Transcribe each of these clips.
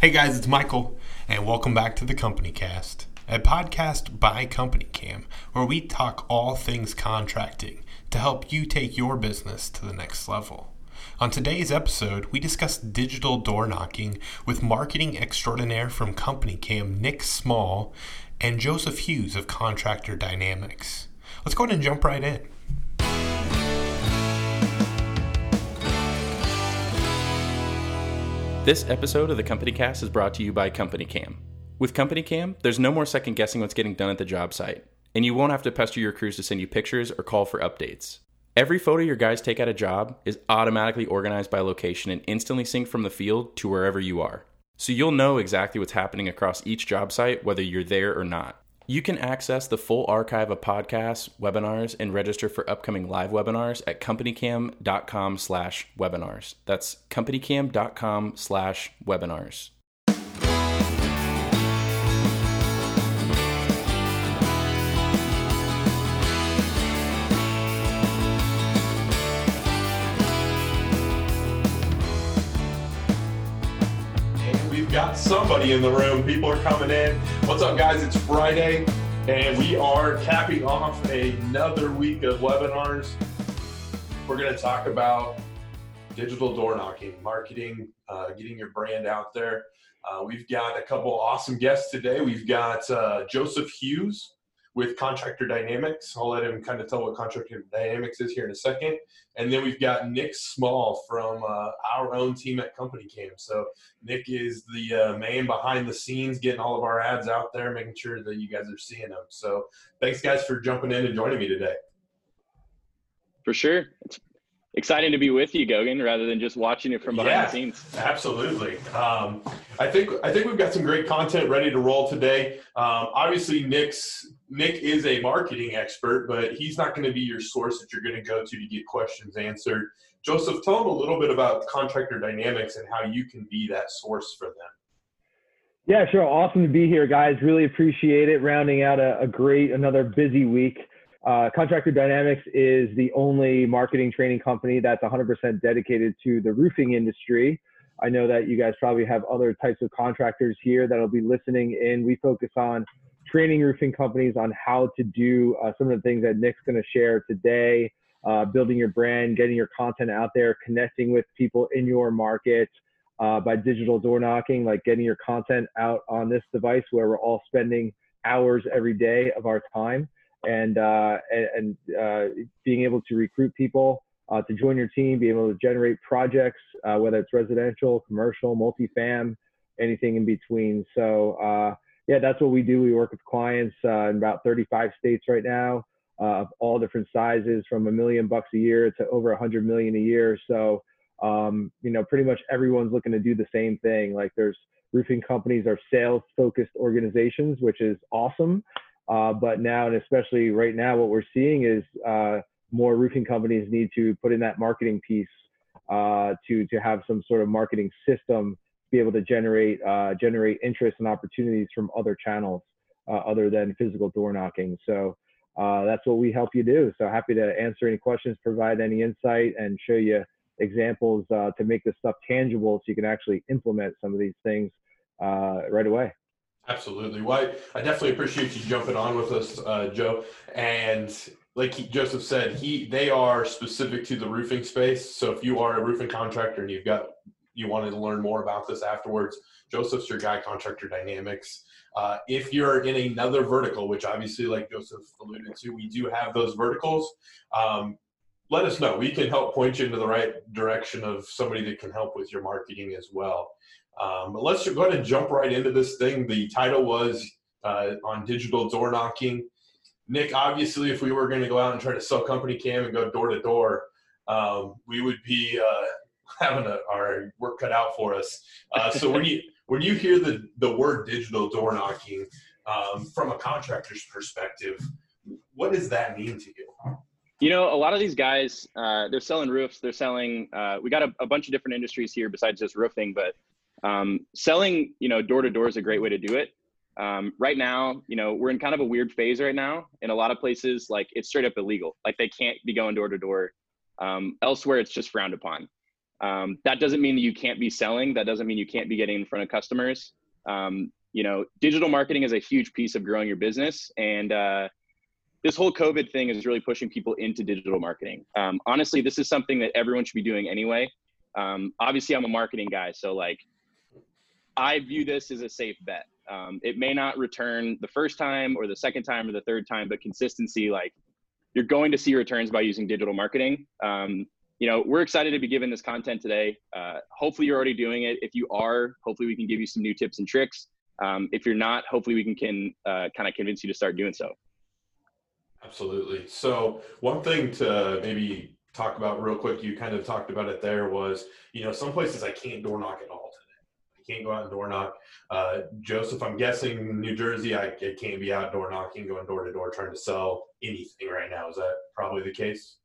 Hey guys, it's Michael, and welcome back to the Company Cast, a podcast by Company Cam, where we talk all things contracting to help you take your business to the next level. On today's episode, we discuss digital door knocking with marketing extraordinaire from Company Cam, Nick Small, and Joseph Hughes of Contractor Dynamics. Let's go ahead and jump right in. This episode of the Company Cast is brought to you by Company Cam. With Company Cam, there's no more second guessing what's getting done at the job site, and you won't have to pester your crews to send you pictures or call for updates. Every photo your guys take at a job is automatically organized by location and instantly synced from the field to wherever you are. So you'll know exactly what's happening across each job site, whether you're there or not. You can access the full archive of podcasts, webinars, and register for upcoming live webinars at companycam.com slash webinars. That's companycam.com slash webinars. Got somebody in the room. People are coming in. What's up, guys? It's Friday, and we are capping off another week of webinars. We're going to talk about digital door knocking, marketing, uh, getting your brand out there. Uh, we've got a couple awesome guests today. We've got uh, Joseph Hughes with Contractor Dynamics. I'll let him kind of tell what Contractor Dynamics is here in a second. And then we've got Nick Small from uh, our own team at Company Cam. So Nick is the uh, man behind the scenes, getting all of our ads out there, making sure that you guys are seeing them. So thanks, guys, for jumping in and joining me today. For sure. It's exciting to be with you, Gogan, rather than just watching it from behind Yeah. the scenes. Absolutely. Um, I think I think we've got some great content ready to roll today. Um, obviously, Nick's Nick is a marketing expert, but he's not going to be your source that you're going to go to to get questions answered. Joseph, tell them a little bit about contractor dynamics and how you can be that source for them. Yeah, sure. Awesome to be here, guys. Really appreciate it. Rounding out a, a great, another busy week. Uh, Contractor Dynamics is the only marketing training company that's 100% dedicated to the roofing industry. I know that you guys probably have other types of contractors here that'll be listening in. We focus on training roofing companies on how to do uh, some of the things that Nick's going to share today, uh, building your brand, getting your content out there, connecting with people in your market, uh, by digital door knocking, like getting your content out on this device where we're all spending hours every day of our time and uh, and, uh, being able to recruit people uh, to join your team, be able to generate projects, uh, whether it's residential, commercial, multifam, anything in between. So yeah, that's what we do. We work with clients uh, in about 35 states right now. Uh, of all different sizes, from a million bucks a year to over a hundred million a year. So, um, you know, pretty much everyone's looking to do the same thing. Like there's roofing companies are sales focused organizations, which is awesome. Uh, but now, and especially right now, what we're seeing is uh, more roofing companies need to put in that marketing piece uh, to to have some sort of marketing system be able to generate uh, generate interest and opportunities from other channels uh, other than physical door knocking. So. Uh, that's what we help you do. So happy to answer any questions, provide any insight, and show you examples uh, to make this stuff tangible so you can actually implement some of these things uh, right away. Absolutely. Well, I definitely appreciate you jumping on with us, uh, Joe. And like he, Joseph said, he they are specific to the roofing space. So if you are a roofing contractor and you've got you wanted to learn more about this afterwards, Joseph's your guy. Contractor Dynamics. Uh, if you're in another vertical, which obviously, like Joseph alluded to, we do have those verticals. Um, let us know. We can help point you into the right direction of somebody that can help with your marketing as well. Um, but let's go ahead and jump right into this thing. The title was uh, on digital door knocking. Nick, obviously, if we were going to go out and try to sell company cam and go door to door, um, we would be uh, having a, our work cut out for us. Uh, so when you when you hear the the word digital door knocking um, from a contractor's perspective, what does that mean to you? You know, a lot of these guys, uh, they're selling roofs. They're selling. Uh, we got a, a bunch of different industries here besides just roofing, but um, selling, you know, door to door is a great way to do it. Um, right now, you know, we're in kind of a weird phase right now. In a lot of places, like it's straight up illegal. Like they can't be going door to door. Um, Elsewhere, it's just frowned upon. Um, that doesn't mean that you can't be selling. That doesn't mean you can't be getting in front of customers. Um, you know, digital marketing is a huge piece of growing your business, and uh, this whole COVID thing is really pushing people into digital marketing. Um, honestly, this is something that everyone should be doing anyway. Um, obviously, I'm a marketing guy, so like, I view this as a safe bet. Um, it may not return the first time or the second time or the third time, but consistency, like, you're going to see returns by using digital marketing. Um, you know, we're excited to be giving this content today. Uh, hopefully, you're already doing it. If you are, hopefully, we can give you some new tips and tricks. Um, if you're not, hopefully, we can, can uh, kind of convince you to start doing so. Absolutely. So, one thing to maybe talk about real quick, you kind of talked about it there was, you know, some places I can't door knock at all today. I can't go out and door knock. Uh, Joseph, I'm guessing New Jersey, I, I can't be out door knocking, going door to door trying to sell anything right now. Is that probably the case?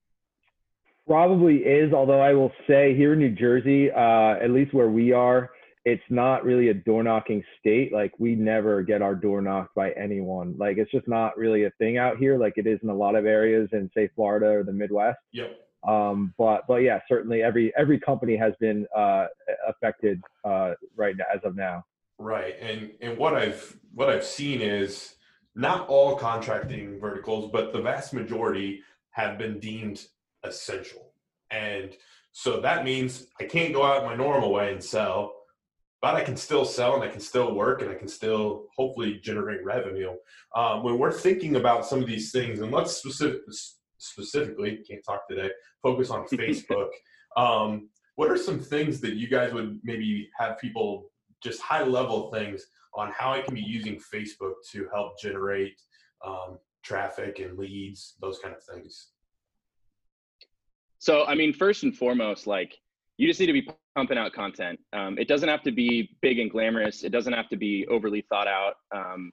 Probably is, although I will say here in New Jersey, uh, at least where we are, it's not really a door knocking state. Like we never get our door knocked by anyone. Like it's just not really a thing out here, like it is in a lot of areas in say Florida or the Midwest. Yep. Um, but but yeah, certainly every every company has been uh, affected uh, right now, as of now. Right, and and what I've what I've seen is not all contracting verticals, but the vast majority have been deemed essential. And so that means I can't go out my normal way and sell, but I can still sell and I can still work and I can still hopefully generate revenue. Um, when we're thinking about some of these things, and let's specific, specifically, can't talk today, focus on Facebook. um, what are some things that you guys would maybe have people just high level things on how I can be using Facebook to help generate um, traffic and leads, those kind of things? So, I mean, first and foremost, like you just need to be pumping out content. Um, it doesn't have to be big and glamorous. It doesn't have to be overly thought out. Um,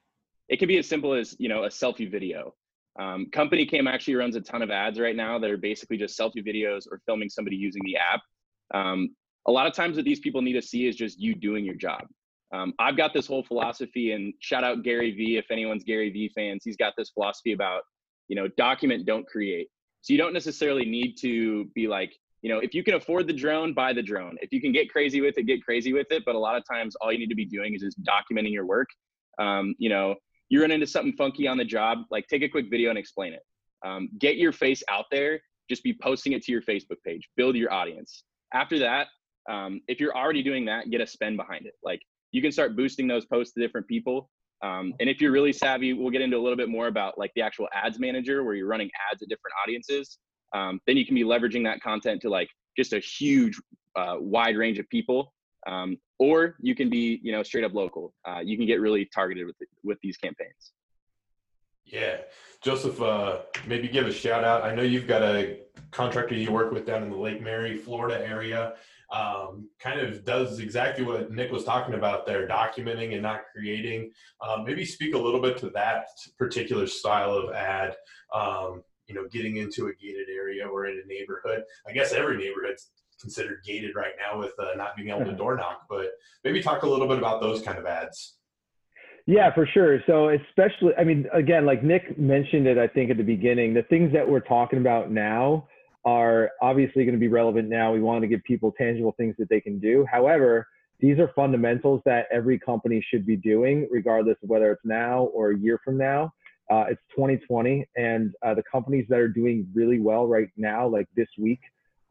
it can be as simple as you know a selfie video. Um, Company Cam actually runs a ton of ads right now that are basically just selfie videos or filming somebody using the app. Um, a lot of times, what these people need to see is just you doing your job. Um, I've got this whole philosophy, and shout out Gary Vee if anyone's Gary Vee fans. He's got this philosophy about you know document, don't create. So you don't necessarily need to be like, you know, if you can afford the drone, buy the drone. If you can get crazy with it, get crazy with it. But a lot of times, all you need to be doing is just documenting your work. Um, you know, you run into something funky on the job, like take a quick video and explain it. Um, get your face out there. Just be posting it to your Facebook page. Build your audience. After that, um, if you're already doing that, get a spend behind it. Like you can start boosting those posts to different people. Um, and if you're really savvy, we'll get into a little bit more about like the actual ads manager where you're running ads at different audiences. Um, then you can be leveraging that content to like just a huge, uh, wide range of people. Um, or you can be, you know, straight up local. Uh, you can get really targeted with with these campaigns. Yeah, Joseph, uh, maybe give a shout out. I know you've got a contractor you work with down in the Lake Mary, Florida area um, kind of does exactly what Nick was talking about there, documenting and not creating. Um, maybe speak a little bit to that particular style of ad. Um, you know, getting into a gated area or in a neighborhood. I guess every neighborhood's considered gated right now with uh, not being able to door knock. But maybe talk a little bit about those kind of ads. Yeah, for sure. So especially, I mean, again, like Nick mentioned it, I think at the beginning, the things that we're talking about now are obviously going to be relevant now. We want to give people tangible things that they can do. However, these are fundamentals that every company should be doing, regardless of whether it's now or a year from now. Uh, it's 2020, and uh, the companies that are doing really well right now, like this week,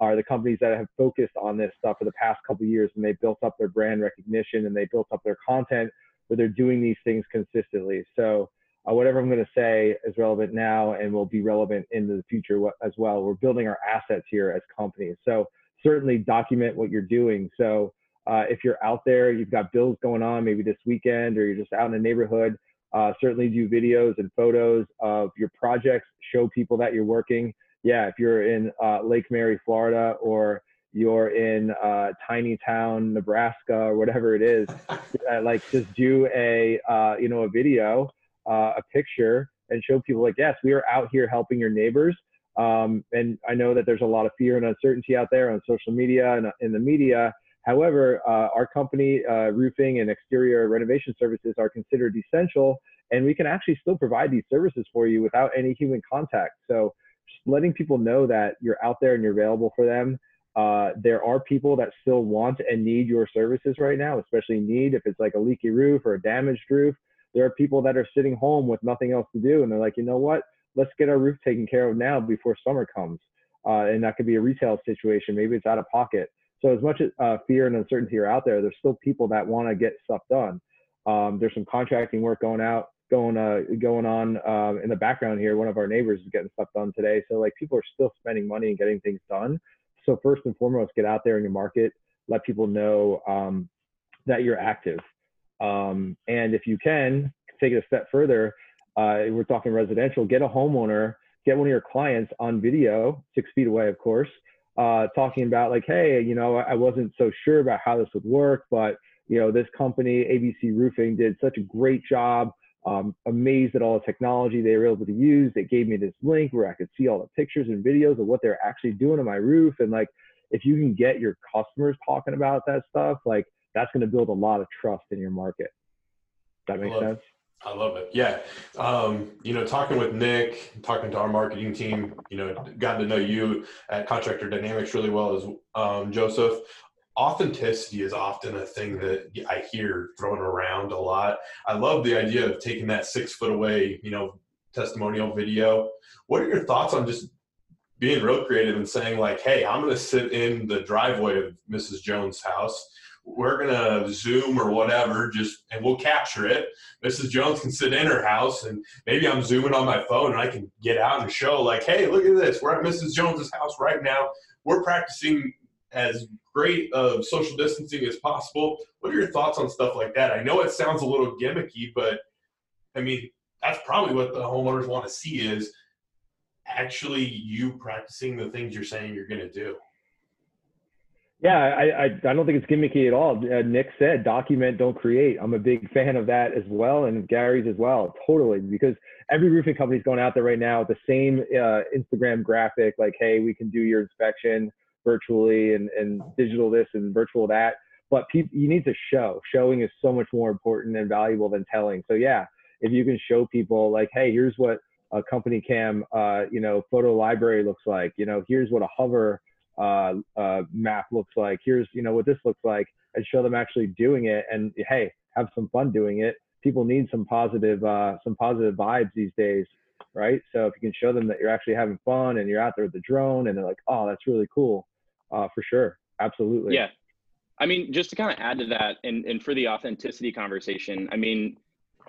are the companies that have focused on this stuff for the past couple years, and they built up their brand recognition and they built up their content where they're doing these things consistently. So uh, whatever I'm going to say is relevant now and will be relevant in the future as well. We're building our assets here as companies. So certainly document what you're doing. So uh, if you're out there, you've got bills going on, maybe this weekend, or you're just out in the neighborhood, uh, certainly do videos and photos of your projects. Show people that you're working. Yeah, if you're in uh, Lake Mary, Florida, or you're in uh, tiny town Nebraska or whatever it is, uh, like just do a uh, you know a video uh, a picture and show people like, yes, we are out here helping your neighbors. Um, and I know that there's a lot of fear and uncertainty out there on social media and in the media. However, uh, our company, uh, roofing and exterior renovation services, are considered essential, and we can actually still provide these services for you without any human contact. So, just letting people know that you're out there and you're available for them uh, there are people that still want and need your services right now, especially need if it's like a leaky roof or a damaged roof. There are people that are sitting home with nothing else to do, and they're like, you know what? Let's get our roof taken care of now before summer comes. Uh, and that could be a retail situation. Maybe it's out of pocket. So as much as uh, fear and uncertainty are out there, there's still people that want to get stuff done. Um, there's some contracting work going out, going uh, going on um, in the background here. One of our neighbors is getting stuff done today. So like people are still spending money and getting things done. So first and foremost, get out there in your market, let people know um, that you're active. Um, and if you can take it a step further, uh, we're talking residential, get a homeowner, get one of your clients on video, six feet away, of course, uh, talking about like, hey, you know, I wasn't so sure about how this would work, but you know, this company, ABC Roofing, did such a great job. Um, amazed at all the technology they were able to use. They gave me this link where I could see all the pictures and videos of what they're actually doing on my roof. And like, if you can get your customers talking about that stuff, like that's going to build a lot of trust in your market. Does that make sense? I love it. Yeah. Um, you know, talking with Nick, talking to our marketing team, you know, gotten to know you at Contractor Dynamics really well as um, Joseph. Authenticity is often a thing that I hear thrown around a lot. I love the idea of taking that six foot away, you know, testimonial video. What are your thoughts on just being real creative and saying like, "Hey, I'm going to sit in the driveway of Mrs. Jones' house we're gonna zoom or whatever just and we'll capture it. Mrs jones can sit in her house and maybe i'm zooming on my phone and i can get out and show like hey look at this. We're at mrs jones's house right now. We're practicing as great of social distancing as possible. What are your thoughts on stuff like that? I know it sounds a little gimmicky but i mean that's probably what the homeowners want to see is actually you practicing the things you're saying you're going to do yeah, I, I, I don't think it's gimmicky at all. Uh, Nick said, document, don't create. I'm a big fan of that as well, and Gary's as well, totally. Because every roofing company is going out there right now with the same uh, Instagram graphic, like, hey, we can do your inspection virtually and, and digital this and virtual that. But people, you need to show. Showing is so much more important and valuable than telling. So yeah, if you can show people, like, hey, here's what a company cam, uh, you know, photo library looks like. You know, here's what a hover uh, uh, map looks like. Here's you know what this looks like, and show them actually doing it. And hey, have some fun doing it. People need some positive uh, some positive vibes these days, right? So if you can show them that you're actually having fun and you're out there with the drone, and they're like, oh, that's really cool, uh, for sure, absolutely. Yeah. I mean, just to kind of add to that, and, and for the authenticity conversation, I mean,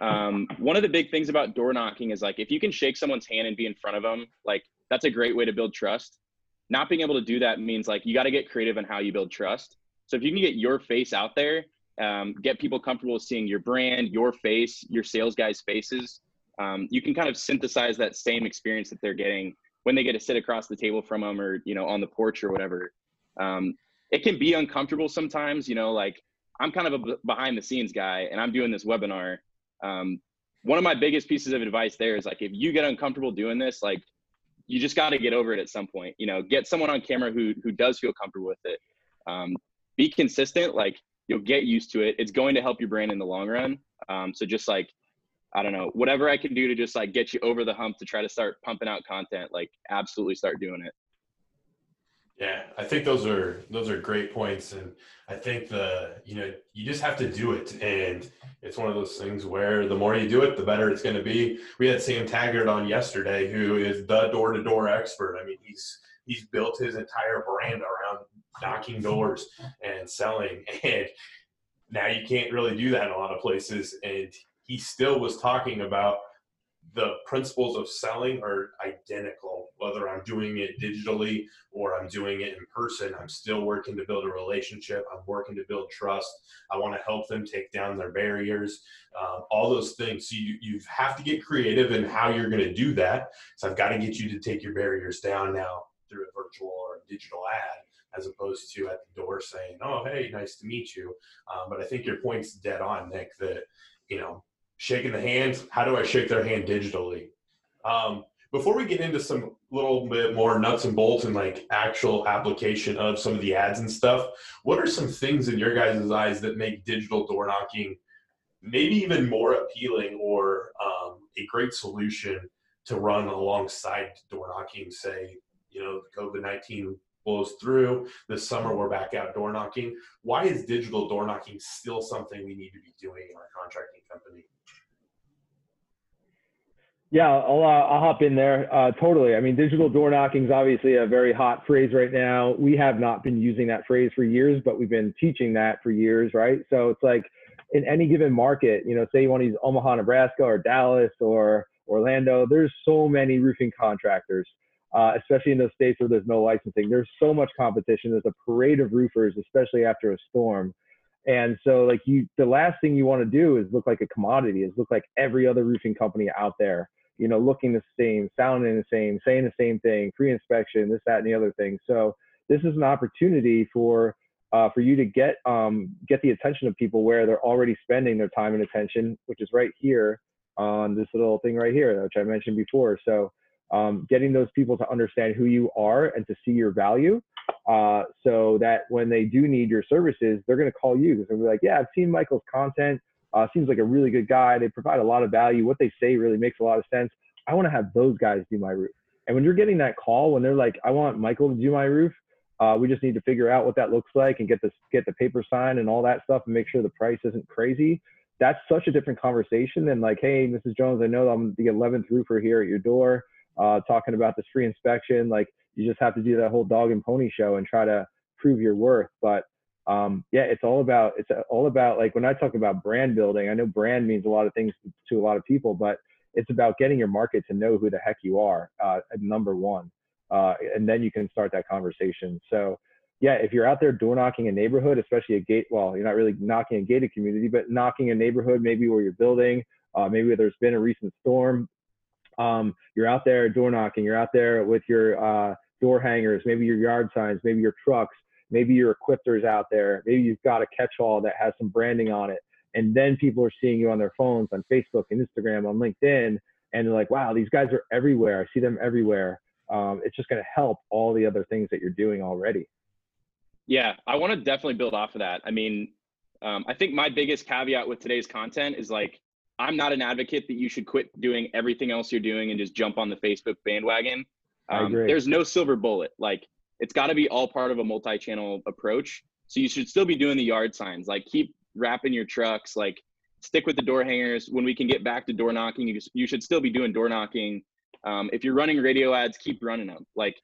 um, one of the big things about door knocking is like if you can shake someone's hand and be in front of them, like that's a great way to build trust not being able to do that means like you got to get creative in how you build trust. So if you can get your face out there, um, get people comfortable seeing your brand, your face, your sales guys' faces, um, you can kind of synthesize that same experience that they're getting when they get to sit across the table from them or you know on the porch or whatever. Um, it can be uncomfortable sometimes. You know, like I'm kind of a behind the scenes guy, and I'm doing this webinar. Um, one of my biggest pieces of advice there is like if you get uncomfortable doing this, like you just got to get over it at some point. You know, get someone on camera who who does feel comfortable with it. Um, be consistent. Like you'll get used to it. It's going to help your brand in the long run. Um, so just like I don't know, whatever I can do to just like get you over the hump to try to start pumping out content, like absolutely start doing it. Yeah, I think those are those are great points, and I think the you know you just have to do it, and it's one of those things where the more you do it, the better it's going to be. We had Sam Taggart on yesterday, who is the door to door expert. I mean, he's he's built his entire brand around knocking doors and selling, and now you can't really do that in a lot of places. And he still was talking about the principles of selling are identical whether i'm doing it digitally or i'm doing it in person. I'm still working to build a relationship. I'm working to build trust. I want to help them take down their barriers um, all those things. So you, you have to get creative in how you're going to do that. So i've got to get you to take your barriers down now through a virtual or a digital ad as opposed to at the door saying oh hey nice to meet you. Um, but i think your point's dead on nick that you know shaking the hand. How do I shake their hand digitally? Um, before we get into some little bit more nuts and bolts and like actual application of some of the ads and stuff, what are some things in your guys' eyes that make digital door knocking maybe even more appealing or um, a great solution to run alongside door knocking? Say, you know, COVID nineteen blows through. This summer, we're back out door knocking. Why is digital door knocking still something we need to be doing in our contracting company? Yeah, I'll, uh, I'll hop in there. Uh, totally. I mean, digital door knocking is obviously a very hot phrase right now. We have not been using that phrase for years, but we've been teaching that for years, right? So it's like in any given market, you know, say you want to use Omaha, Nebraska, or Dallas, or Orlando. There's so many roofing contractors, uh, especially in those states where there's no licensing. There's so much competition. There's a parade of roofers, especially after a storm. And so, like you, the last thing you want to do is look like a commodity. Is look like every other roofing company out there you know, looking the same, sounding the same, saying the same thing, pre-inspection, this, that, and the other thing. So this is an opportunity for uh, for you to get um, get the attention of people where they're already spending their time and attention, which is right here on this little thing right here, which I mentioned before. So um, getting those people to understand who you are and to see your value, uh, so that when they do need your services, they're going to call you because they'll be like, "Yeah, I've seen Michael's content. Uh, seems like a really good guy. They provide a lot of value. What they say really makes a lot of sense. I want to have those guys do my roof. And when you're getting that call, when they're like, I want Michael to do my roof, uh, we just need to figure out what that looks like and get this, get the paper signed and all that stuff and make sure the price isn't crazy. That's such a different conversation than like, hey, Mrs. Jones, I know I'm the 11th roofer here at your door, uh, talking about this free inspection. Like, you just have to do that whole dog and pony show and try to prove your worth. But um, yeah, it's all about it's all about like when I talk about brand building. I know brand means a lot of things to a lot of people, but it's about getting your market to know who the heck you are. Uh, number one, uh, and then you can start that conversation. So yeah, if you're out there door knocking a neighborhood, especially a gate, well, you're not really knocking a gated community, but knocking a neighborhood, maybe where you're building, uh, maybe there's been a recent storm. Um, you're out there door knocking. You're out there with your uh, door hangers, maybe your yard signs, maybe your trucks maybe your equipters out there. Maybe you've got a catch-all that has some branding on it. And then people are seeing you on their phones on facebook and instagram on linkedin and they're like wow these guys are everywhere. I see them everywhere. Um, it's just going to help all the other things that you're doing already. Yeah i want to definitely build off of that. I mean um, i think my biggest caveat with today's content is like i'm not an advocate that you should quit doing everything else you're doing and just jump on the facebook bandwagon. Um, there's no silver bullet. Like it's got to be all part of a multi-channel approach. So you should still be doing the yard signs, like keep wrapping your trucks, like stick with the door hangers. When we can get back to door knocking, you, you should still be doing door knocking. Um, if you're running radio ads, keep running them. Like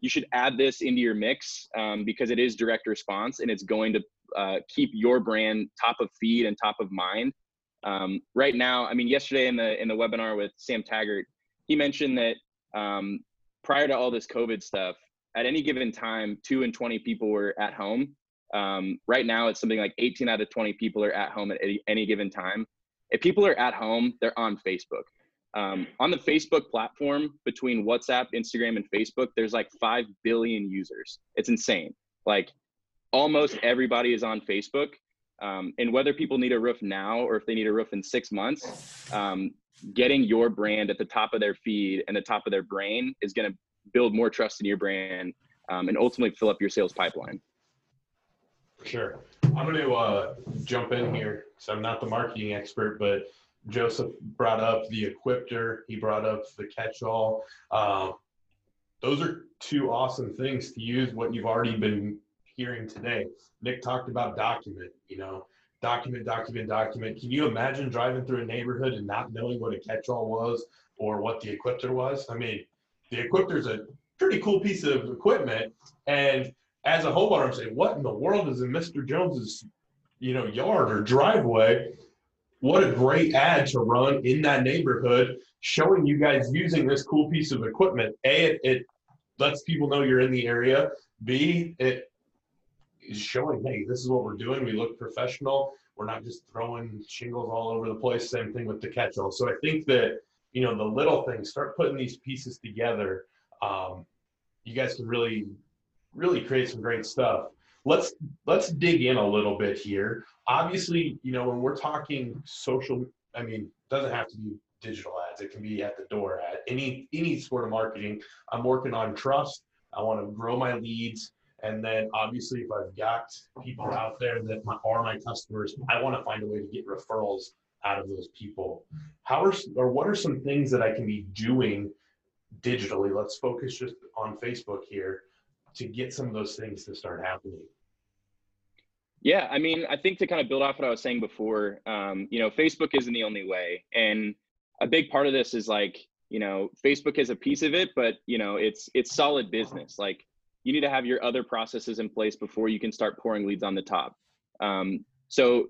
you should add this into your mix um, because it is direct response and it's going to uh, keep your brand top of feed and top of mind. Um, right now, I mean, yesterday in the in the webinar with Sam Taggart, he mentioned that um, prior to all this COVID stuff, at any given time, two and 20 people were at home. Um, right now, it's something like 18 out of 20 people are at home at any, any given time. If people are at home, they're on Facebook. Um, on the Facebook platform, between WhatsApp, Instagram, and Facebook, there's like 5 billion users. It's insane. Like almost everybody is on Facebook. Um, and whether people need a roof now or if they need a roof in six months, um, getting your brand at the top of their feed and the top of their brain is going to build more trust in your brand um, and ultimately fill up your sales pipeline. For sure. I'm going to uh, jump in here because I'm not the marketing expert, but Joseph brought up the equipter. He brought up the catch-all. Uh, those are two awesome things to use. What you've already been hearing today. Nick talked about document. You know, document, document, document. Can you imagine driving through a neighborhood and not knowing what a catch-all was or what the equipter was? I mean, the equipter's a pretty cool piece of equipment. And as a homeowner, I'm saying, what in the world is in Mr. Jones's, you know, yard or driveway? What a great ad to run in that neighborhood, showing you guys using this cool piece of equipment. A, it, it lets people know you're in the area. B, it is showing, hey, this is what we're doing. We look professional. We're not just throwing shingles all over the place. Same thing with the catch-all. So I think that you know the little things start putting these pieces together um, you guys can really really create some great stuff. Let's let's dig in a little bit here. Obviously you know when we're talking social i mean doesn't have to be digital ads. It can be at the door ad any any sort of marketing. I'm working on trust. I want to grow my leads. And then obviously if i've got people out there that are my customers i want to find a way to get referrals out of those people how are or what are some things that i can be doing digitally let's focus just on facebook here to get some of those things to start happening? Yeah, I mean, I think to kind of build off what I was saying before, um, you know, Facebook isn't the only way, and a big part of this is like, you know, Facebook is a piece of it, but you know, it's it's solid business. Like, you need to have your other processes in place before you can start pouring leads on the top. Um, so,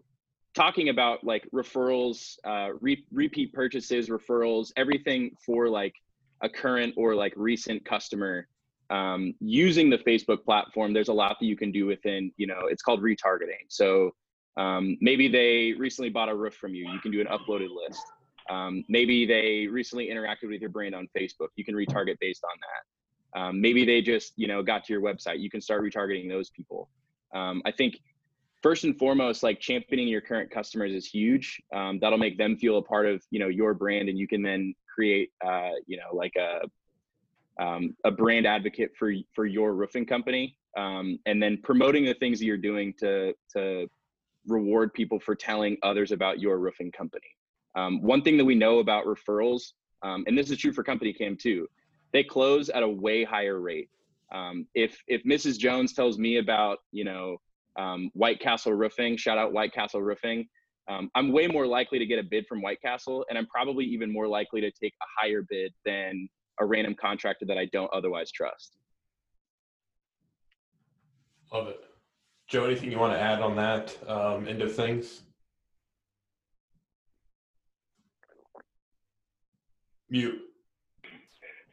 talking about like referrals, uh, re- repeat purchases, referrals, everything for like a current or like recent customer um, using the Facebook platform, there's a lot that you can do within, you know, it's called retargeting. So um, maybe they recently bought a roof from you. You can do an uploaded list. Um, maybe they recently interacted with your brand on Facebook. You can retarget based on that. Um, maybe they just, you know, got to your website. You can start retargeting those people. Um, I think first and foremost, like championing your current customers is huge. Um, that'll make them feel a part of, you know, your brand, and you can then create, uh, you know, like a um, a brand advocate for for your roofing company, um, and then promoting the things that you're doing to to reward people for telling others about your roofing company. Um, one thing that we know about referrals, um, and this is true for Company Cam too, they close at a way higher rate. Um, if if Mrs. Jones tells me about you know um, White Castle Roofing, shout out White Castle Roofing. Um, I'm way more likely to get a bid from White Castle, and I'm probably even more likely to take a higher bid than a random contractor that I don't otherwise trust. Love it. Joe, anything you want to add on that um, end of things? Mute.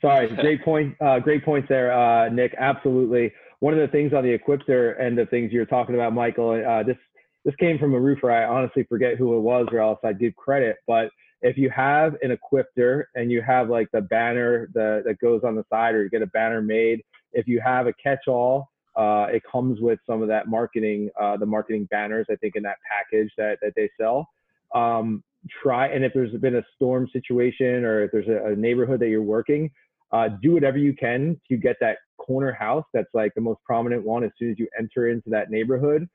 Sorry, great point. Uh, great points there, uh, Nick. Absolutely. One of the things on the Equipter end of things you're talking about, Michael. Uh, this this came from a roofer. I honestly forget who it was, or else I'd give credit. But if you have an Equipter and you have like the banner the, that goes on the side, or you get a banner made, if you have a catch-all, uh, it comes with some of that marketing, uh, the marketing banners. I think in that package that that they sell. Um, try and if there's been a storm situation or if there's a, a neighborhood that you're working, uh, do whatever you can to get that corner house that's like the most prominent one as soon as you enter into that neighborhood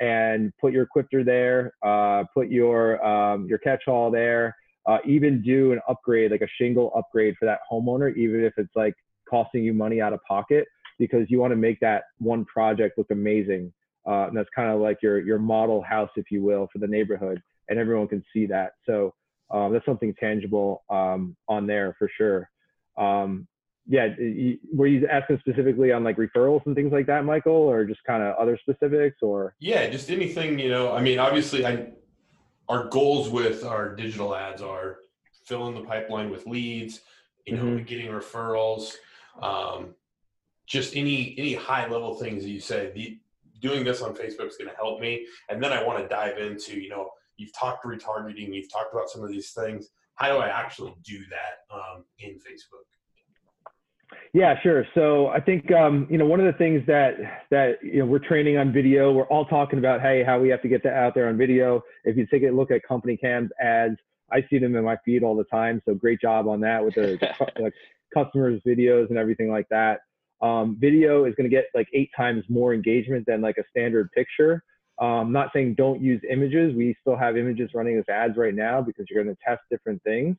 and put your Equipter there, uh, put your um, your catch-all there, uh, even do an upgrade, like a shingle upgrade for that homeowner, even if it's like costing you money out of pocket, because you want to make that one project look amazing. Uh, and that's kind of like your your model house, if you will, for the neighborhood, and everyone can see that. So um, that's something tangible um, on there for sure. Um, yeah, were you asking specifically on like referrals and things like that, Michael, or just kind of other specifics, or? Yeah, just anything. You know, I mean, obviously, I our goals with our digital ads are filling the pipeline with leads, you know, mm-hmm. getting referrals, um, just any any high level things that you say. The, doing this on Facebook is going to help me, and then I want to dive into, you know, you've talked retargeting, you've talked about some of these things. How do I actually do that um, in Facebook? Yeah, sure. So I think um, you know one of the things that that you know we're training on video. We're all talking about hey how we have to get that out there on video. If you take a look at company cams ads, I see them in my feed all the time. So great job on that with the like, customers' videos and everything like that. Um, video is going to get like eight times more engagement than like a standard picture. Um, not saying don't use images. We still have images running as ads right now because you're going to test different things.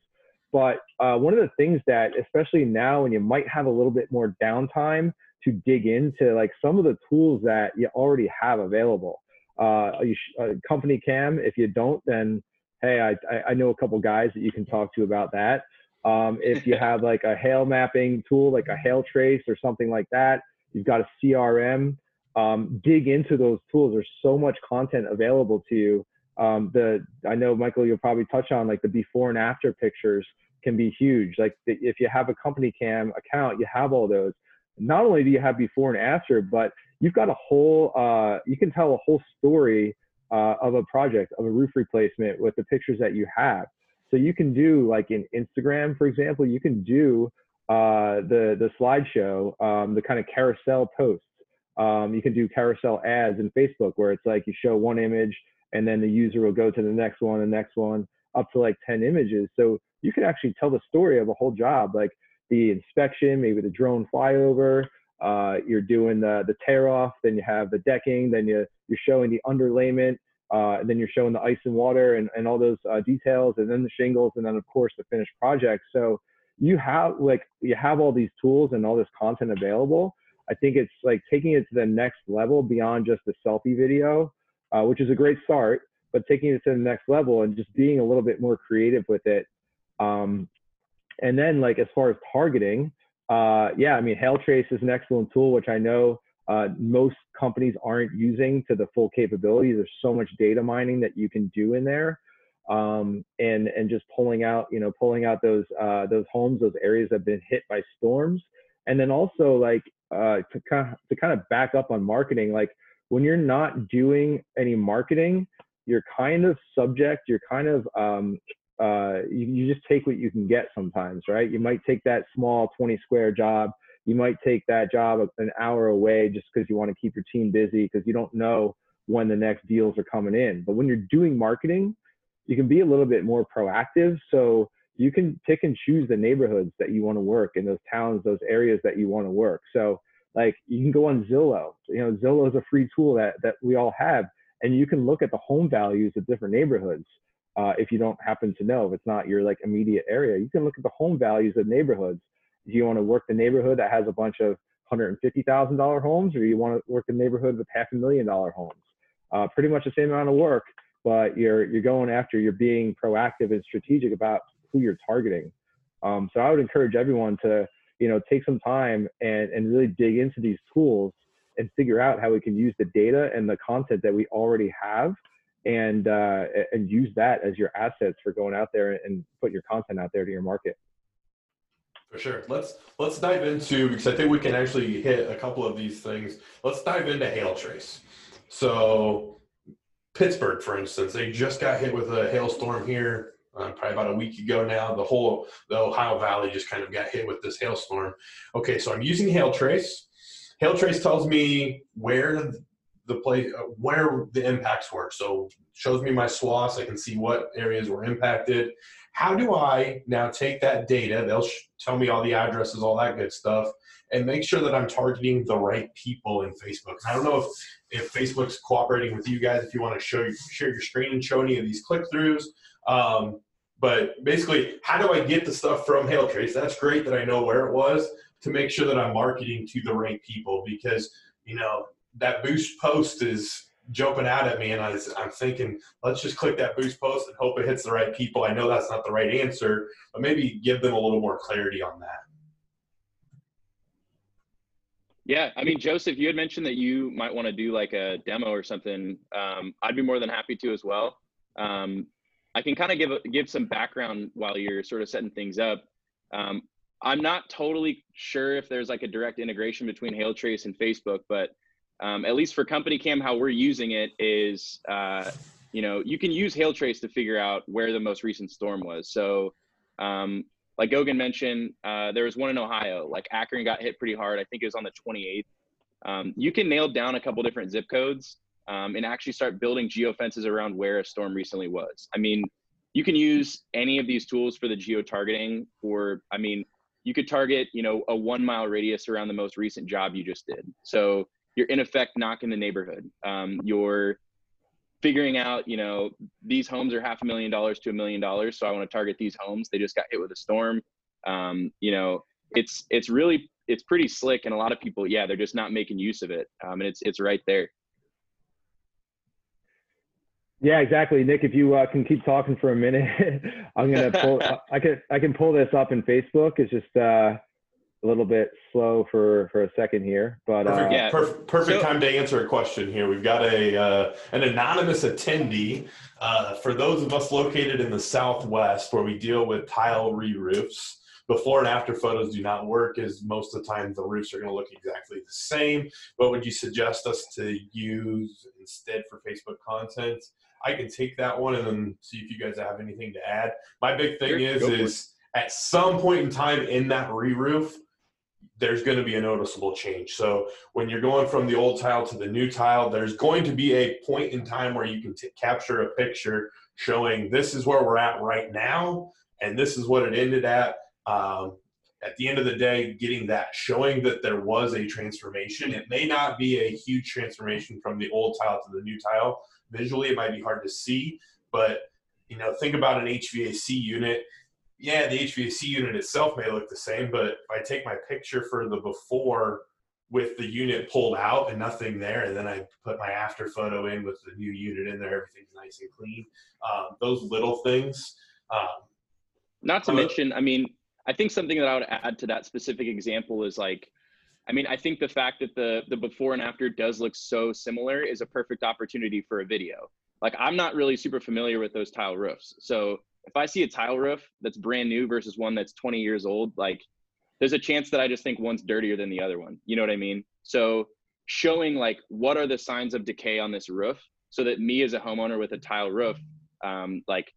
But uh, one of the things that, especially now when you might have a little bit more downtime to dig into like some of the tools that you already have available. Uh, sh- uh, company cam, if you don't, then hey, I, I know a couple guys that you can talk to about that. Um, if you have like a hail mapping tool, like a hail trace or something like that, you've got a CRM, um, dig into those tools. There's so much content available to you. Um, the I know Michael, you'll probably touch on like the before and after pictures can be huge. Like if you have a company cam account, you have all those. Not only do you have before and after, but you've got a whole, uh, you can tell a whole story uh, of a project, of a roof replacement with the pictures that you have. So you can do like in Instagram, for example, you can do uh, the the slideshow, um, the kind of carousel posts. Um, you can do carousel ads in Facebook where it's like you show one image and then the user will go to the next one, the next one, up to like 10 images. So you can actually tell the story of a whole job, like the inspection, maybe the drone flyover. Uh, you're doing the the tear off, then you have the decking, then you you're showing the underlayment, uh, and then you're showing the ice and water and, and all those uh, details, and then the shingles, and then of course the finished project. So you have like you have all these tools and all this content available. I think it's like taking it to the next level beyond just the selfie video, uh, which is a great start, but taking it to the next level and just being a little bit more creative with it. Um, and then like as far as targeting, uh, yeah, I mean, Hailtrace is an excellent tool, which I know uh, most companies aren't using to the full capability. There's so much data mining that you can do in there, um, and and just pulling out, you know, pulling out those uh, those homes, those areas that have been hit by storms, and then also like uh, to kind of, to kind of back up on marketing, like when you're not doing any marketing, you're kind of subject, you're kind of um, uh, you, you just take what you can get sometimes, right? You might take that small 20 square job. You might take that job an hour away just because you want to keep your team busy because you don't know when the next deals are coming in. But when you're doing marketing, you can be a little bit more proactive. So you can pick and choose the neighborhoods that you want to work in those towns, those areas that you want to work. So like you can go on Zillow. You know, Zillow is a free tool that that we all have, and you can look at the home values of different neighborhoods uh, if you don't happen to know if it's not your like immediate area. You can look at the home values of neighborhoods. Do you want to work the neighborhood that has a bunch of $150000 homes or do you want to work the neighborhood with half a million dollar homes? Uh, pretty much the same amount of work but you're you're going after you're being proactive and strategic about who you're targeting. Um, so i would encourage everyone to you know take some time and and really dig into these tools and figure out how we can use the data and the content that we already have and uh, and use that as your assets for going out there and put your content out there to your market. For sure. Let's let's dive into because I think we can actually hit a couple of these things. Let's dive into hail trace. So Pittsburgh, for instance, they just got hit with a hailstorm here uh, probably about a week ago now. The whole the Ohio Valley just kind of got hit with this hailstorm. Okay, so I'm using Hailtrace. Hailtrace tells me where the place uh, where the impacts were. So shows me my swaths. I can see what areas were impacted. How do I now take that data? They'll sh- tell me all the addresses, all that good stuff, and make sure that I'm targeting the right people in Facebook. I don't know if if Facebook's cooperating with you guys. If you want to show share your screen and show any of these click throughs. Um, but basically, how do I get the stuff from Hailtrace? That's great that I know where it was to make sure that I'm marketing to the right people because you know that boost post is jumping out at me and I, am thinking let's just click that boost post and hope it hits the right people. I know that's not the right answer but maybe give them a little more clarity on that. Yeah i mean joseph you had mentioned that you might want to do like a demo or something. Um, i'd be more than happy to as well. Um, i can kind of give give some background while you're sort of setting things up. Um, i'm not totally sure if there's like a direct integration between hailtrace and facebook but um, at least for company cam how we're using it is uh, you know you can use hailtrace to figure out where the most recent storm was. So um, like gogan mentioned uh, there was one in ohio. Like akron got hit pretty hard. I think it was on the 28th um, you can nail down a couple different zip codes um, and actually start building geofences around where a storm recently was. I mean you can use any of these tools for the geo targeting for i mean you could target you know a one mile radius around the most recent job you just did so you're in effect knocking the neighborhood. Um, you're figuring out, you know, these homes are half a million dollars to a million dollars, so I want to target these homes. They just got hit with a storm. Um, you know, it's it's really it's pretty slick, and a lot of people, yeah, they're just not making use of it, um, and it's it's right there. Yeah, exactly, Nick. If you uh, can keep talking for a minute, I'm gonna pull. I can I can pull this up in Facebook. It's just uh, a little bit slow for for a second here, but perfect, uh, yeah. perfect, perfect so, time to answer a question here. We've got a uh, an anonymous attendee uh, for those of us located in the Southwest, where we deal with tile re-roofs. Before and after photos do not work, as most of the time the roofs are going to look exactly the same. What would you suggest us to use instead for Facebook content? I can take that one and then see if you guys have anything to add. My big thing is is at some point in time in that re-roof, there's going to be a noticeable change. So when you're going from the old tile to the new tile, there's going to be a point in time where you can t- capture a picture showing this is where we're at right now, and this is what it ended at. Um, at the end of the day, getting that, showing that there was a transformation. It may not be a huge transformation from the old tile to the new tile. Visually, it might be hard to see, but you know, think about an HVAC unit yeah, the HVAC unit itself may look the same, but if I take my picture for the before with the unit pulled out and nothing there, and then I put my after photo in with the new unit in there. Everything's nice and clean. Um, those little things. Um, Not to mention, I mean, I think something that I would add to that specific example is like, I mean, I think the fact that the the before and after does look so similar is a perfect opportunity for a video. Like, I'm not really super familiar with those tile roofs, so if I see a tile roof that's brand new versus one that's 20 years old, like there's a chance that I just think one's dirtier than the other one. You know what I mean? So showing like what are the signs of decay on this roof so that me as a homeowner with a tile roof, um, like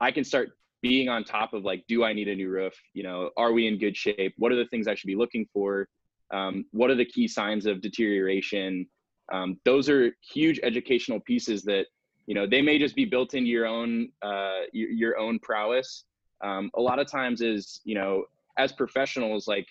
I can start being on top of like, do I need a new roof? You know, are we in good shape? What are the things I should be looking for? Um, what are the key signs of deterioration? Um, those are huge educational pieces that you know they may just be built into your own uh, your, your own prowess. Um, a lot of times is you know as professionals, like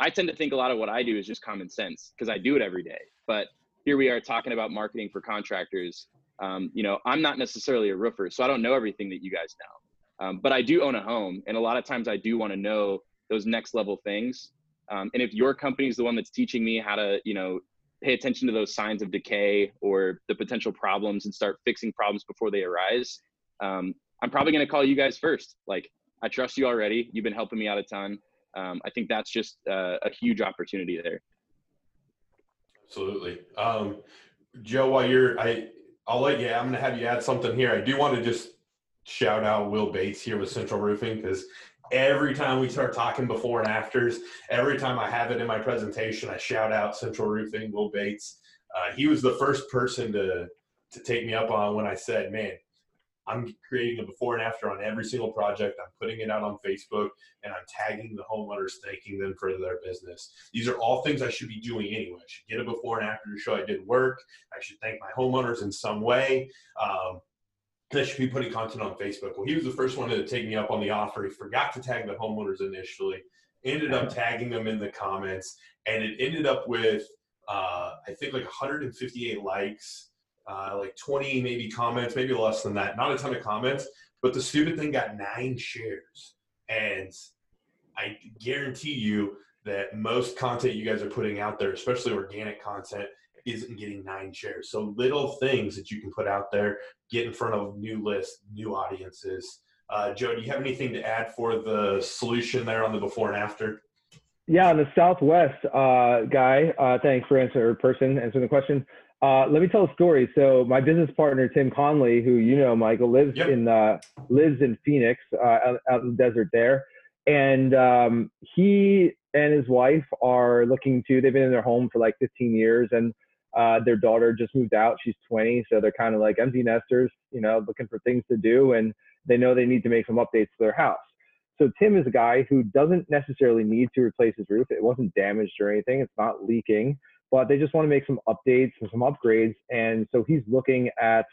I tend to think a lot of what I do is just common sense because I do it every day. But here we are talking about marketing for contractors. Um, you know, I'm not necessarily a roofer, so I don't know everything that you guys know. Um, but I do own a home, and a lot of times I do want to know those next level things. Um, and if your company is the one that's teaching me how to, you know, pay attention to those signs of decay or the potential problems and start fixing problems before they arise, um, I'm probably going to call you guys first. Like, I trust you already. You've been helping me out a ton. Um, I think that's just uh, a huge opportunity there. Absolutely, um, Joe. While you're, I, I'll let you. I'm going to have you add something here. I do want to just shout out Will Bates here with Central Roofing because every time we start talking before and afters, every time I have it in my presentation, I shout out Central Roofing, Will Bates. Uh, he was the first person to to take me up on when I said, "Man, I'm creating a before and after on every single project. I'm putting it out on Facebook and I'm tagging the homeowners, thanking them for their business. These are all things I should be doing anyway. I should get a before and after to show I did work. I should thank my homeowners in some way. Um, I should be putting content on Facebook. Well, he was the first one to take me up on the offer. He forgot to tag the homeowners initially, ended up tagging them in the comments, and it ended up with, uh, I think, like 158 likes uh, like 20 maybe comments, maybe less than that. Not a ton of comments, but the stupid thing got nine shares. And I guarantee you that most content you guys are putting out there, especially organic content, isn't getting nine shares. So little things that you can put out there, get in front of new lists, new audiences. Uh, Joe, do you have anything to add for the solution there on the before and after? Yeah, on the Southwest uh, guy, uh, thanks for answering, person answering the question. Uh, let me tell a story. So my business partner Tim Conley, who you know, Michael, lives yep. in uh, lives in Phoenix, uh, out, out, in the desert there, and um, he and his wife are looking to. They've been in their home for like 15 years, and uh, their daughter just moved out. She's 20, so they're kind of like empty nesters, you know, looking for things to do, and they know they need to make some updates to their house. So Tim is a guy who doesn't necessarily need to replace his roof. It wasn't damaged or anything. It's not leaking but they just want to make some updates and some upgrades. And so he's looking at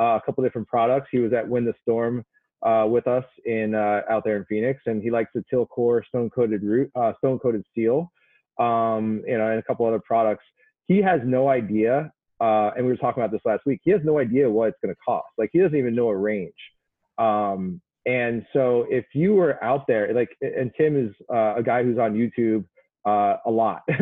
uh, a couple different products. He was at Win the Storm uh, with us in uh, out there in Phoenix, and he likes the Tilcor stone coated root, uh, stone coated steel, um, you know, and a couple other products. He has no idea, uh, and we were talking about this last week. He has no idea what it's going to cost. Like he doesn't even know a range. Um, and so if you were out there, like, and Tim is uh, a guy who's on YouTube a lot.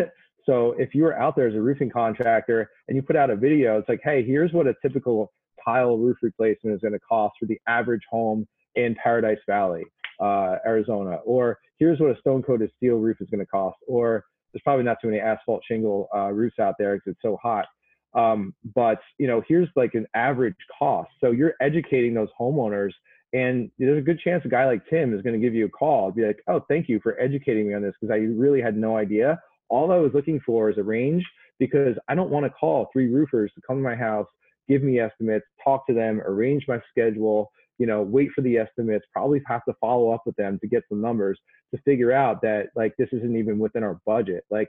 So if you were out there as a roofing contractor and you put out a video, it's like, hey, here's what a typical tile roof replacement is going to cost for the average home in Paradise Valley, uh, Arizona, or here's what a stone coated steel roof is going to cost, or there's probably not too many asphalt shingle uh, roofs out there because it's so hot. Um, but you know, here's like an average cost. So you're educating those homeowners, and there's a good chance a guy like Tim is going to give you a call, be like, "Oh, thank you for educating me on this because I really had no idea." all I was looking for is a range because I don't want to call three roofers to come to my house, give me estimates, talk to them, arrange my schedule, you know, wait for the estimates, probably have to follow up with them to get some numbers to figure out that like this isn't even within our budget. Like,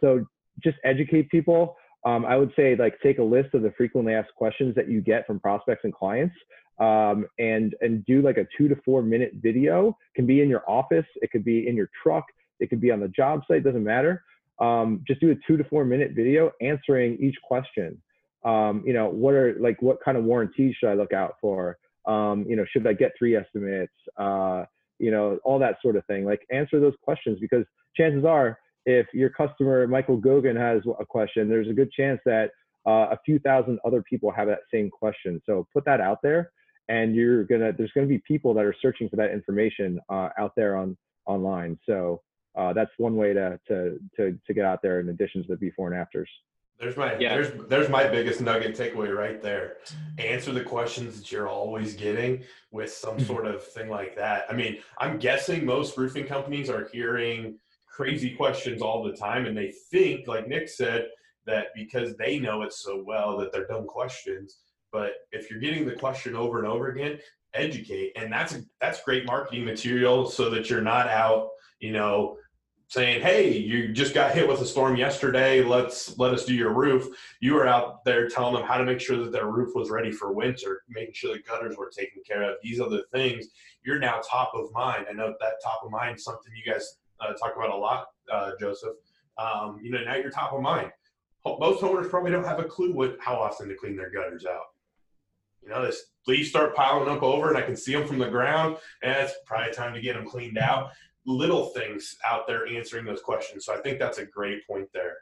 so just educate people. Um, I would say like take a list of the frequently asked questions that you get from prospects and clients um, and and do like a two to four minute video. It can be in your office, it could be in your truck, it could be on the job site, doesn't matter. Um, just do a two to four minute video answering each question. Um, you know, what are like what kind of warranties should I look out for? Um, you know, should I get three estimates? Uh, you know, all that sort of thing. Like answer those questions because chances are, if your customer Michael Gogan has a question, there's a good chance that uh, a few thousand other people have that same question. So put that out there, and you're gonna there's gonna be people that are searching for that information uh, out there on online. So uh, that's one way to, to to to get out there in addition to the before and afters. There's my yeah. there's there's my biggest nugget takeaway right there. Answer the questions that you're always getting with some mm-hmm. sort of thing like that. I mean, I'm guessing most roofing companies are hearing crazy questions all the time and they think like Nick said that because they know it so well that they're dumb questions. But if you're getting the question over and over again, educate and that's that's great marketing material so that you're not out, you know, saying, "Hey, you just got hit with a storm yesterday. Let's let us do your roof." You were out there telling them how to make sure that their roof was ready for winter, making sure the gutters were taken care of. These other things, you're now top of mind. I know that top of mind is something you guys uh, talk about a lot, uh, Joseph. Um, you know, now you're top of mind. Most homeowners probably don't have a clue what how often to clean their gutters out. You know, this leaves start piling up over, and I can see them from the ground, and it's probably time to get them cleaned out little things out there answering those questions. So I think that's a great point there.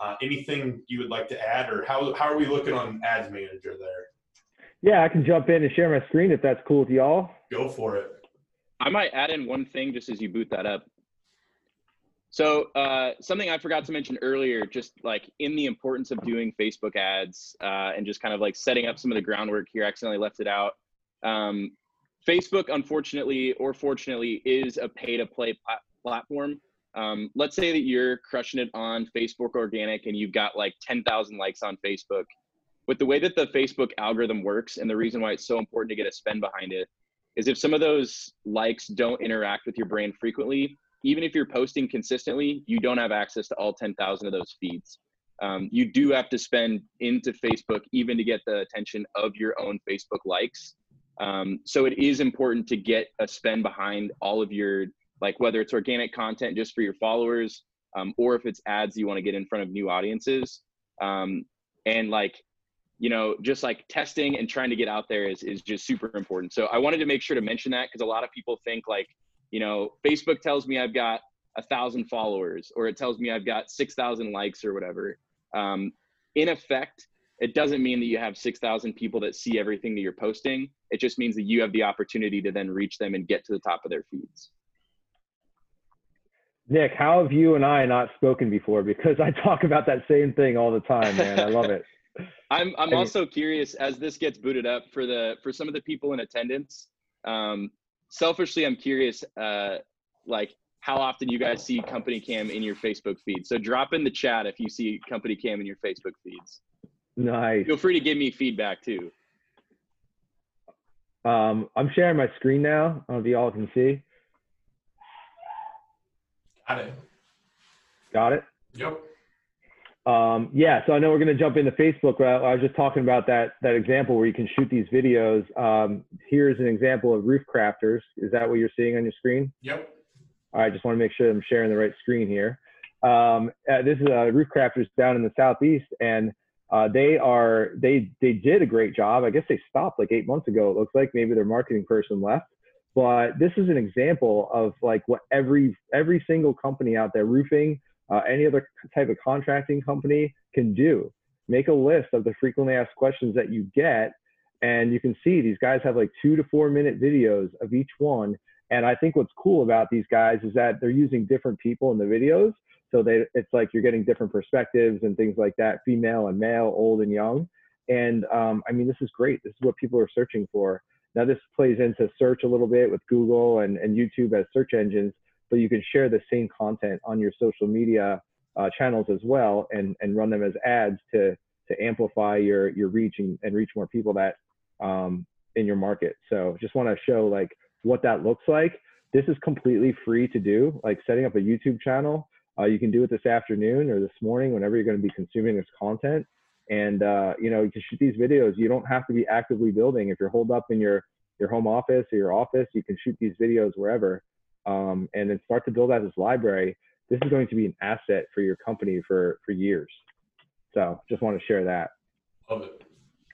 Uh, anything you would like to add, or how how are we looking on Ads Manager there? Yeah, I can jump in and share my screen if that's cool with y'all. Go for it. I might add in one thing just as you boot that up. So uh, something I forgot to mention earlier, just like in the importance of doing Facebook ads uh, and just kind of like setting up some of the groundwork here, I accidentally left it out. Um, Facebook, unfortunately or fortunately, is a pay to play plat- platform. Um, let's say that you're crushing it on Facebook organic and you've got like 10,000 likes on Facebook. With the way that the Facebook algorithm works, and the reason why it's so important to get a spend behind it, is if some of those likes don't interact with your brand frequently, even if you're posting consistently, you don't have access to all 10,000 of those feeds. Um, you do have to spend into Facebook even to get the attention of your own Facebook likes. Um, so it is important to get a spend behind all of your like whether it's organic content just for your followers um, or if it's ads you want to get in front of new audiences. Um, and like you know just like testing and trying to get out there is, is just super important. So i wanted to make sure to mention that because a lot of people think like you know facebook tells me i've got a thousand followers or it tells me i've got 6000 likes or whatever. Um, in effect it doesn't mean that you have 6,000 people that see everything that you're posting. It just means that you have the opportunity to then reach them and get to the top of their feeds. Nick, how have you and I not spoken before? Because I talk about that same thing all the time, man. I love it. I'm I'm also curious as this gets booted up for the for some of the people in attendance. Um, selfishly, I'm curious, uh, like how often you guys see Company Cam in your Facebook feed. So drop in the chat if you see Company Cam in your Facebook feeds. Nice. Feel free to give me feedback too. Um, I'm sharing my screen now. I don't know if y'all can see. Got it. Got it? Yep. Um, yeah, so I know we're going to jump into Facebook. I was just talking about that that example where you can shoot these videos. Um, here's an example of roof crafters. Is that what you're seeing on your screen? Yep. All right, just want to make sure I'm sharing the right screen here. Um, uh, this is uh, roof crafters down in the southeast, and uh, they are they they did a great job. I guess they stopped like eight months ago. It looks like maybe their marketing person left. But this is an example of like what every every single company out there, roofing, uh, any other type of contracting company can do. Make a list of the frequently asked questions that you get, and you can see these guys have like two to four minute videos of each one. And I think what's cool about these guys is that they're using different people in the videos so they, it's like you're getting different perspectives and things like that, female and male, old and young. And um, I mean, this is great. This is what people are searching for. Now, this plays into search a little bit with Google and, and YouTube as search engines, but you can share the same content on your social media uh, channels as well and, and run them as ads to, to amplify your, your reach and, and reach more people that um, in your market. So just want to show like what that looks like. This is completely free to do, like setting up a YouTube channel uh, you can do it this afternoon or this morning, whenever you're going to be consuming this content. And uh, you know, you can shoot these videos, you don't have to be actively building. If you're holed up in your your home office or your office, you can shoot these videos wherever, um, and then start to build out this library. This is going to be an asset for your company for for years. So, just want to share that. Love it.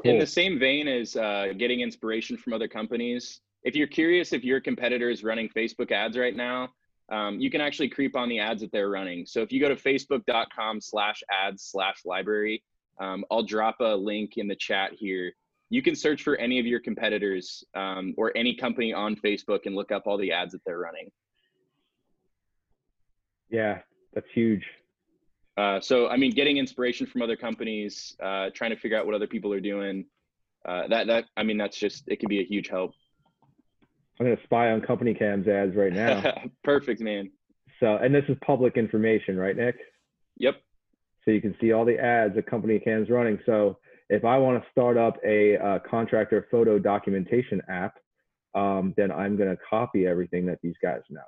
Cool. In the same vein as uh, getting inspiration from other companies, if you're curious if your competitor is running Facebook ads right now, um, you can actually creep on the ads that they're running. So if you go to facebook.com slash ads slash library, um, I'll drop a link in the chat here. You can search for any of your competitors um, or any company on Facebook and look up all the ads that they're running. Yeah, that's huge. Uh, so, I mean, getting inspiration from other companies, uh, trying to figure out what other people are doing. Uh, that that I mean, that's just it can be a huge help. I'm gonna spy on company cams ads right now. Perfect, man. So, and this is public information, right, Nick? Yep. So you can see all the ads that company cams running. So if I want to start up a uh, contractor photo documentation app, um, then I'm gonna copy everything that these guys know.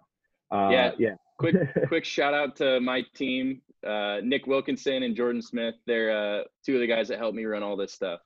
Uh, yeah. Yeah. quick quick shout out to my team, uh, Nick Wilkinson and Jordan Smith. They're uh, two of the guys that help me run all this stuff.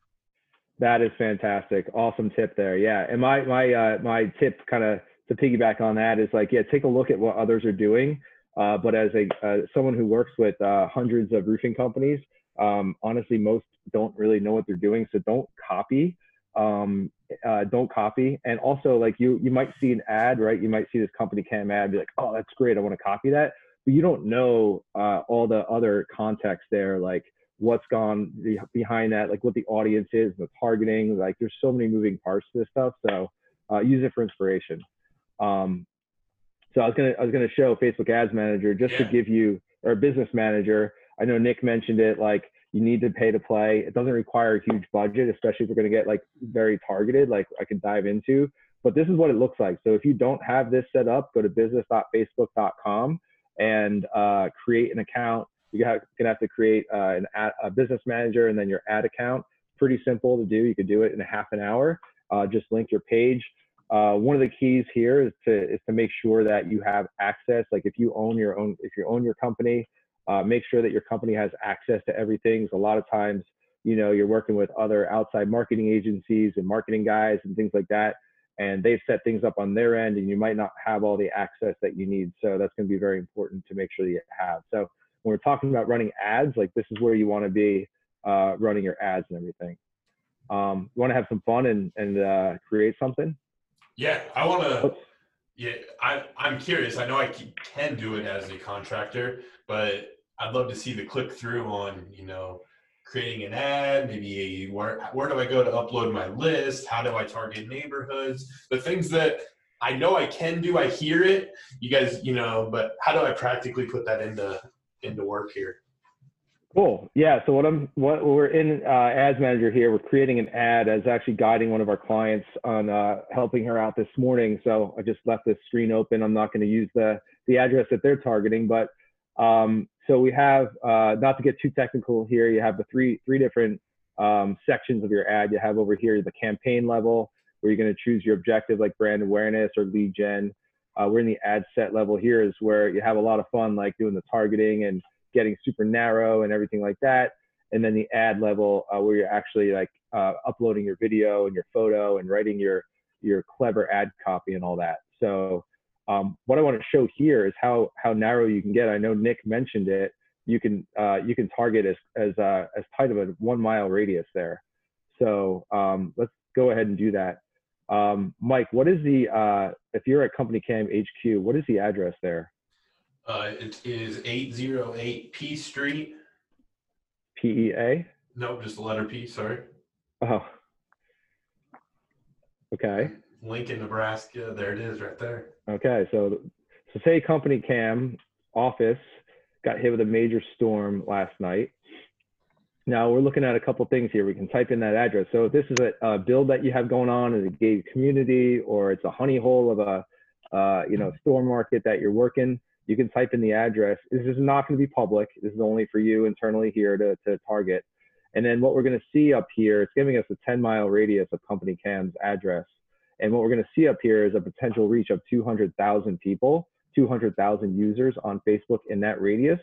That is fantastic. Awesome tip there. Yeah. And my my uh, my tip kind of to piggyback on that is like, yeah, take a look at what others are doing. Uh, but as a uh, someone who works with uh, hundreds of roofing companies, um, honestly, most don't really know what they're doing. So don't copy. Um, uh, don't copy. And also, like you, you might see an ad, right? You might see this company cam ad, be like, oh, that's great. I want to copy that. But you don't know uh, all the other context there, like what's gone behind that, like what the audience is, the targeting. Like there's so many moving parts to this stuff. So uh, use it for inspiration. Um, so I was gonna I was gonna show Facebook Ads Manager just yeah. to give you or Business Manager. I know Nick mentioned it. Like you need to pay to play. It doesn't require a huge budget, especially if we're gonna get like very targeted. Like I can dive into. But this is what it looks like. So if you don't have this set up, go to business.facebook.com and uh, create an account. You're gonna have to create uh, an ad, a business manager and then your ad account. Pretty simple to do. You could do it in a half an hour. Uh, just link your page uh, one of the keys here is to is to make sure that you have access. Like if you own your own, if you own your company, uh, make sure that your company has access to everything. So a lot of times, you know, you're working with other outside marketing agencies and marketing guys and things like that, and they've set things up on their end, and you might not have all the access that you need. So that's going to be very important to make sure that you have. So when we're talking about running ads, like this is where you want to be uh, running your ads and everything. Um, you want to have some fun and and uh, create something. Yeah, I want to. Yeah, I, I'm curious. I know I can do it as a contractor, but I'd love to see the click through on, you know, creating an ad, maybe where where do I go to upload my list? How do I target neighborhoods? The things that I know I can do, I hear it. You guys, you know, but how do I practically put that into into work here? Cool. Yeah. So what I'm what we're in uh, ads manager here. We're creating an ad as actually guiding one of our clients on uh, helping her out this morning. So I just left this screen open. I'm not going to use the the address that they're targeting, but um, so we have uh, not to get too technical here. You have the three three different um, sections of your ad. You have over here the campaign level where you're going to choose your objective like brand awareness or lead gen. Uh, we're in the ad set level here is where you have a lot of fun like doing the targeting and getting super narrow and everything like that. And then the ad level uh, where you're actually like uh, uploading your video and your photo and writing your your clever ad copy and all that. So um, what I want to show here is how how narrow you can get. I know Nick mentioned it. You can uh, you can target as as uh, as tight of a one mile radius there. So um, let's go ahead and do that. Um, Mike, what is the uh, if you're at Company Cam HQ, what is the address there? Uh, it is 808 P Street. PEA? No, just the letter P, sorry. Oh. Okay. Lincoln, Nebraska. There it is right there. Okay. So, so say company cam office got hit with a major storm last night. Now we're looking at a couple things here. We can type in that address. So if this is a, a build that you have going on in a gated community, or it's a honey hole of a, uh, you know, store market that you're working, you can type in the address. This is not going to be public. This is only for you internally here to, to target. And then what we're going to see up here, it's giving us a 10 mile radius of company cam's address. And what we're going to see up here is a potential reach of 200,000 people, 200,000 users on Facebook in that radius.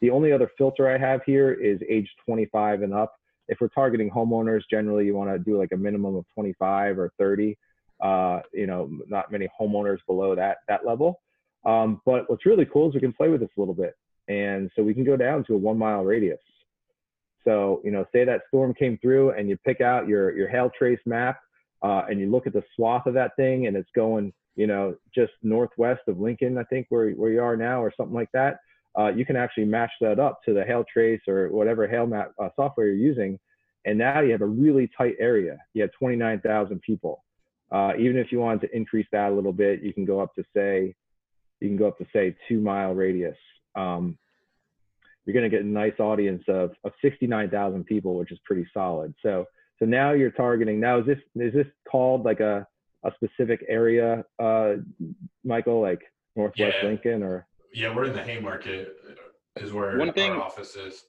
The only other filter I have here is age 25 and up. If we're targeting homeowners, generally you want to do like a minimum of 25 or 30. Uh, you know, not many homeowners below that that level. Um, but what's really cool is we can play with this a little bit. And so we can go down to a one mile radius. So, you know, say that storm came through and you pick out your, your hail trace map uh, and you look at the swath of that thing and it's going you know, just northwest of Lincoln, I think where where you are now, or something like that. Uh, you can actually match that up to the Hail Trace or whatever Hail Map uh, software you're using, and now you have a really tight area. You have 29,000 people. Uh, even if you wanted to increase that a little bit, you can go up to say, you can go up to say two mile radius. Um, you're going to get a nice audience of, of 69,000 people, which is pretty solid. So, so now you're targeting. Now, is this is this called like a a specific area, uh, Michael, like Northwest Yeah. Lincoln, or Yeah, we're in the Haymarket, is where One thing- our office is.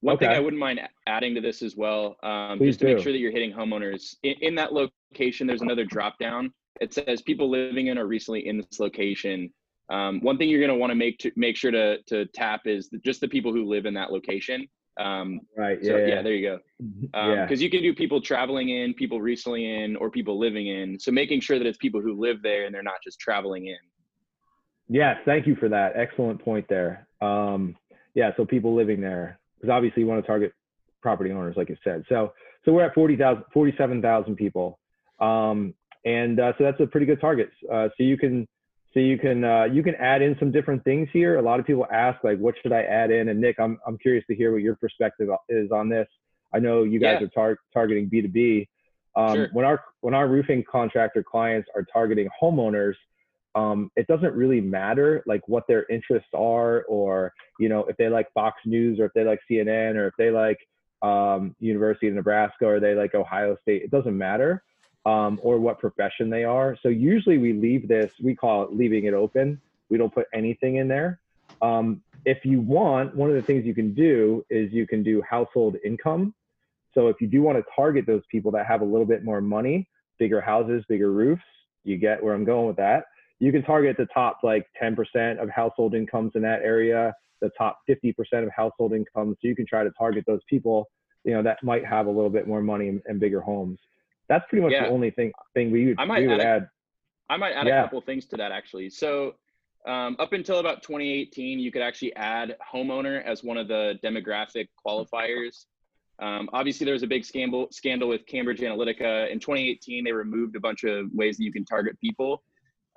One thing I wouldn't mind adding to this as well, um, just to make sure that you're hitting homeowners in, in that location. There's another drop down. It says people living in or recently in this location. Um, one thing you're going to want to make to make sure to to tap is just the people who live in that location. Um, right? so Yeah, yeah, there you go. Um, yeah. Because you can do people traveling in, people recently in, or people living in. So making sure that it's people who live there and they're not just traveling in. Yes, thank you for that. Excellent point there. Um, yeah, so people living there, because obviously you want to target property owners, like you said. So, so we're at 40,000, 47,000 people, um, and uh, so that's a pretty good target. Uh, so you can, so you can, uh, you can add in some different things here. A lot of people ask, like, what should I add in? And Nick, I'm, I'm curious to hear what your perspective is on this. I know you guys Yeah. are tar- targeting B2B. Um, Sure. When our when our roofing contractor clients are targeting homeowners, um, it doesn't really matter like what their interests are or you know if they like fox news or if they like cnn or if they like um, university of nebraska or they like ohio state it doesn't matter um, or what profession they are. So usually we leave this we call it leaving it open. We don't put anything in there. Um, if you want one of the things you can do is you can do household income. So if you do want to target those people that have a little bit more money bigger houses bigger roofs you get where i'm going with that you can target the top like 10% of household incomes in that area, the top 50% of household incomes. So you can try to target those people, you know, that might have a little bit more money and, and bigger homes. That's pretty much Yeah. the only thing thing we would, I might we would add add. I might add Yeah. a couple things to that actually. So, um, up until about 2018, you could actually add homeowner as one of the demographic qualifiers. Um, obviously, there was a big scandal scandal with Cambridge Analytica. In 2018, they removed a bunch of ways that you can target people.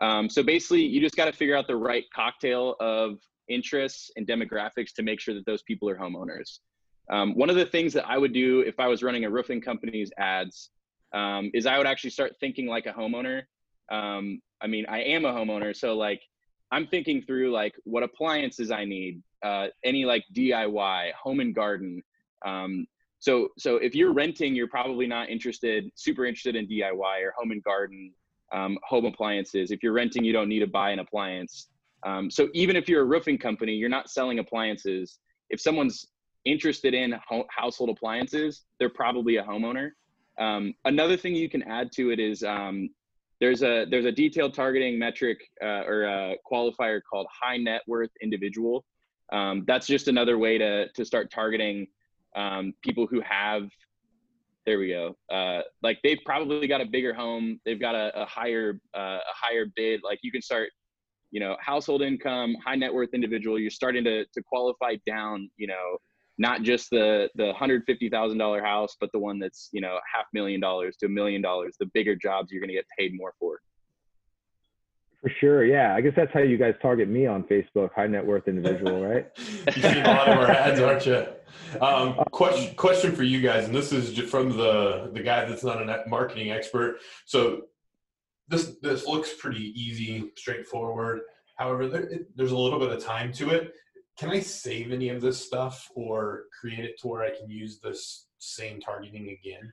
Um, so basically, you just got to figure out the right cocktail of interests and demographics to make sure that those people are homeowners. Um, one of the things that I would do if I was running a roofing company's ads um, is I would actually start thinking like a homeowner. Um i mean i am a homeowner so like i'm thinking through like what appliances i need uh any like diy home and garden. Um so so if you're renting you're probably not interested super interested in diy or home and garden um, home appliances if you're renting you don't need to buy an appliance um, so even if you're a roofing company you're not selling appliances if someone's interested in ho- household appliances they're probably a homeowner um, another thing you can add to it is um, there's a there's a detailed targeting metric uh, or a qualifier called high net worth individual. Um, that's just another way to to start targeting um, people who have. There we go. Uh, like they've probably got a bigger home. They've got a, a higher uh, a higher bid. Like you can start, you know, household income, high net worth individual. You're starting to to qualify down. You know, not just the the hundred fifty thousand dollar house, but the one that's you know half million dollars to a million dollars. The bigger jobs you're going to get paid more for. For sure. Yeah. I guess that's how you guys target me on Facebook, high net worth individual, right? you see a lot of our ads, aren't you? Um, question question for you guys, and this is from the the guy that's not a marketing expert. So this this looks pretty easy, straightforward. However, there, it, there's a little bit of time to it. Can I save any of this stuff or create it to where I can use this same targeting again?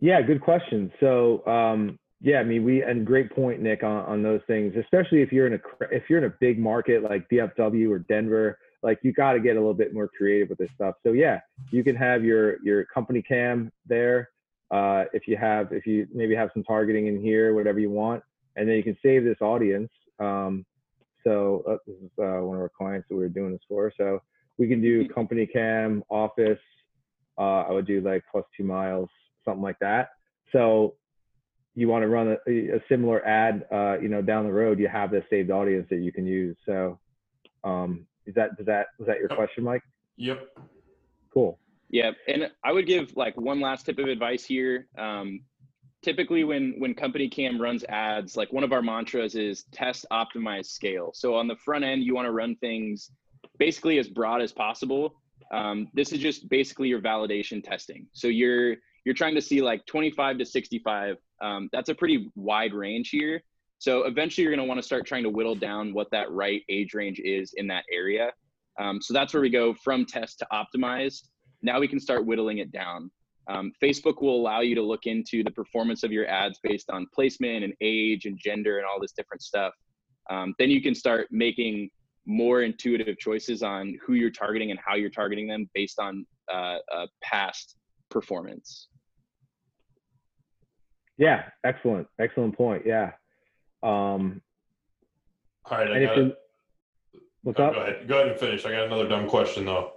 Yeah, good question. So, um, yeah, I mean, we and great point, Nick, on, on those things. Especially if you're in a if you're in a big market like DFW or Denver, like you got to get a little bit more creative with this stuff. So, yeah, you can have your your company cam there. Uh, if you have if you maybe have some targeting in here, whatever you want, and then you can save this audience. Um, so uh, this is uh, one of our clients that we were doing this for. So we can do company cam, office. Uh, I would do like plus two miles, something like that. So you want to run a, a similar ad, uh, you know, down the road, you have this saved audience that you can use. So, um, is that, does that, was that your Yep. question, Mike? Yep. Cool. Yeah, and I would give like one last tip of advice here. Um, typically when when company cam runs ads like one of our mantras is test optimize scale so on the front end you want to run things basically as broad as possible um, this is just basically your validation testing so you're you're trying to see like 25 to 65 um, that's a pretty wide range here so eventually you're going to want to start trying to whittle down what that right age range is in that area um, so that's where we go from test to optimize now we can start whittling it down um, Facebook will allow you to look into the performance of your ads based on placement and age and gender and all this different stuff. Um, then you can start making more intuitive choices on who you're targeting and how you're targeting them based on uh, uh, past performance. Yeah, excellent, excellent point. Yeah. Um, All right, I got it. What's Oh, up? Go ahead. Go ahead and finish. I got another dumb question though.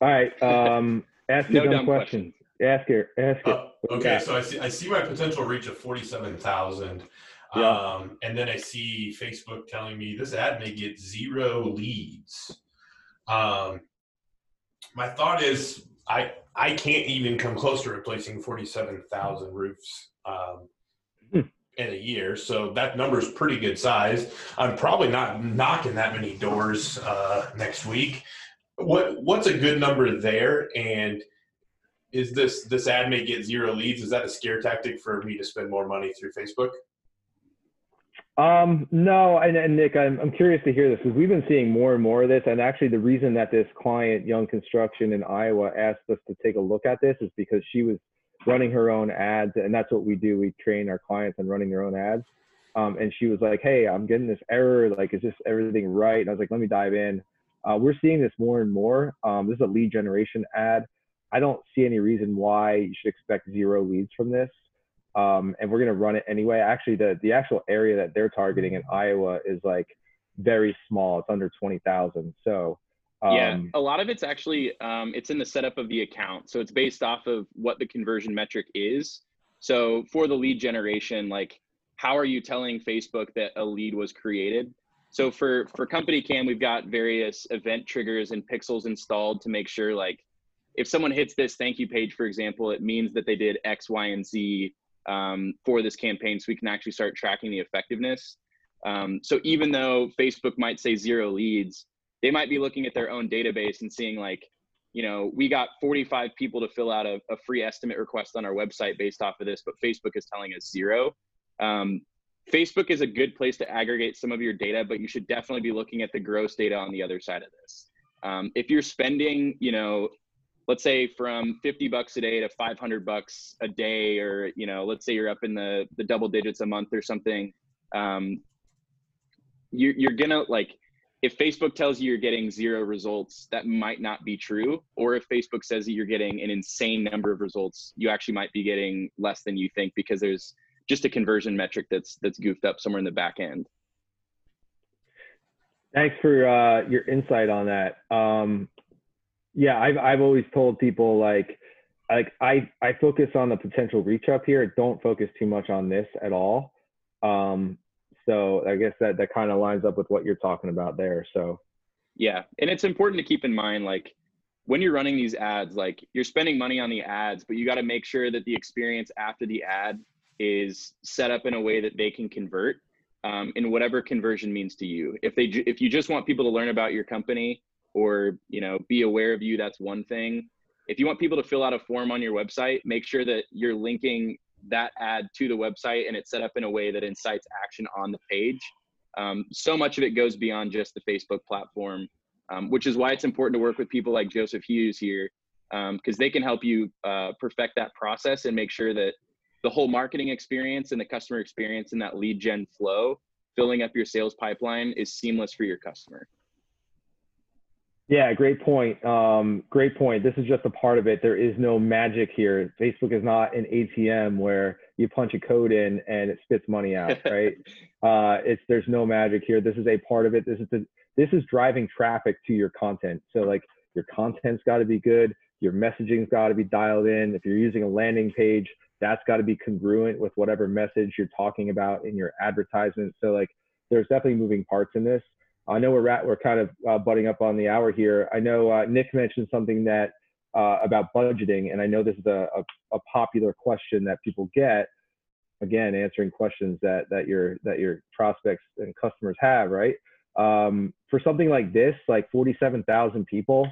All right. Um, ask No your dumb dumb question. Ask it. Ask it. Uh, What you okay, got? so I see I see my potential reach of forty seven thousand. Yeah. Um, and then I see Facebook telling me this ad may get zero leads. Um, my thought is I I can't even come close to replacing forty seven thousand roofs um. In a year. So that number is pretty good size. I'm probably not knocking that many doors uh, next week. What what's a good number there? And is this this ad may get zero leads? Is that a scare tactic for me to spend more money through Facebook? Um, no, and, and Nick, I'm, I'm curious to hear this because we've been seeing more and more of this. And actually, the reason that this client, Young Construction in Iowa, asked us to take a look at this is because she was running her own ads, and that's what we do. We train our clients on running their own ads. Um, and she was like, "Hey, I'm getting this error. Like, is this everything right?" And I was like, "Let me dive in." Uh, we're seeing this more and more. Um, this is a lead generation ad. I don't see any reason why you should expect zero leads from this um, and we're going to run it anyway. Actually, the the actual area that they're targeting in Iowa is like very small. It's under twenty thousand. So um, yeah, a lot of it's actually um, it's in the setup of the account, so it's based off of what the conversion metric is. So for the lead generation, like how are you telling Facebook that a lead was created? So for for Company Cam, we've got various event triggers and pixels installed to make sure like if someone hits this thank you page, for example, it means that they did X, Y, and Z um, for this campaign, so we can actually start tracking the effectiveness. Um, so even though Facebook might say zero leads, they might be looking at their own database and seeing like, you know, we got 45 people to fill out a, a free estimate request on our website based off of this, but Facebook is telling us zero. Um, Facebook is a good place to aggregate some of your data, but you should definitely be looking at the gross data on the other side of this. Um, if you're spending, you know, let's say from 50 bucks a day to 500 bucks a day, or you know, let's say you're up in the the double digits a month or something, um, you're you're gonna like if Facebook tells you you're getting zero results, that might not be true. Or if Facebook says that you're getting an insane number of results, you actually might be getting less than you think because there's just a conversion metric that's that's goofed up somewhere in the back end. thanks for uh, your insight on that. Um, yeah, I've I've always told people like like I I focus on the potential reach up here. Don't focus too much on this at all. Um, so I guess that that kind of lines up with what you're talking about there. So Yeah, and it's important to keep in mind like when you're running these ads, like you're spending money on the ads, but you got to make sure that the experience after the ad is set up in a way that they can convert um, in whatever conversion means to you. If they ju- if you just want people to learn about your company or you know be aware of you, that's one thing. If you want people to fill out a form on your website, make sure that you're linking that ad to the website and it's set up in a way that incites action on the page. Um, so much of it goes beyond just the Facebook platform, um, which is why it's important to work with people like Joseph Hughes here, because they can help you uh, perfect that process and make sure that the whole marketing experience and the customer experience and that lead gen flow, filling up your sales pipeline, is seamless for your customer. Yeah, great point. Um, great point. This is just a part of it. There is no magic here. Facebook is not an ATM where you punch a code in and it spits money out, right? uh, it's there's no magic here. This is a part of it. This is the, this is driving traffic to your content. So like your content's got to be good. Your messaging's got to be dialed in. If you're using a landing page, that's got to be congruent with whatever message you're talking about in your advertisement. So like there's definitely moving parts in this. I know we're at, we're kind of uh, butting up on the hour here. I know uh, Nick mentioned something that uh, about budgeting, and I know this is a, a, a, popular question that people get. again answering questions that that your that your prospects and customers have right um, for something like this like 47000 people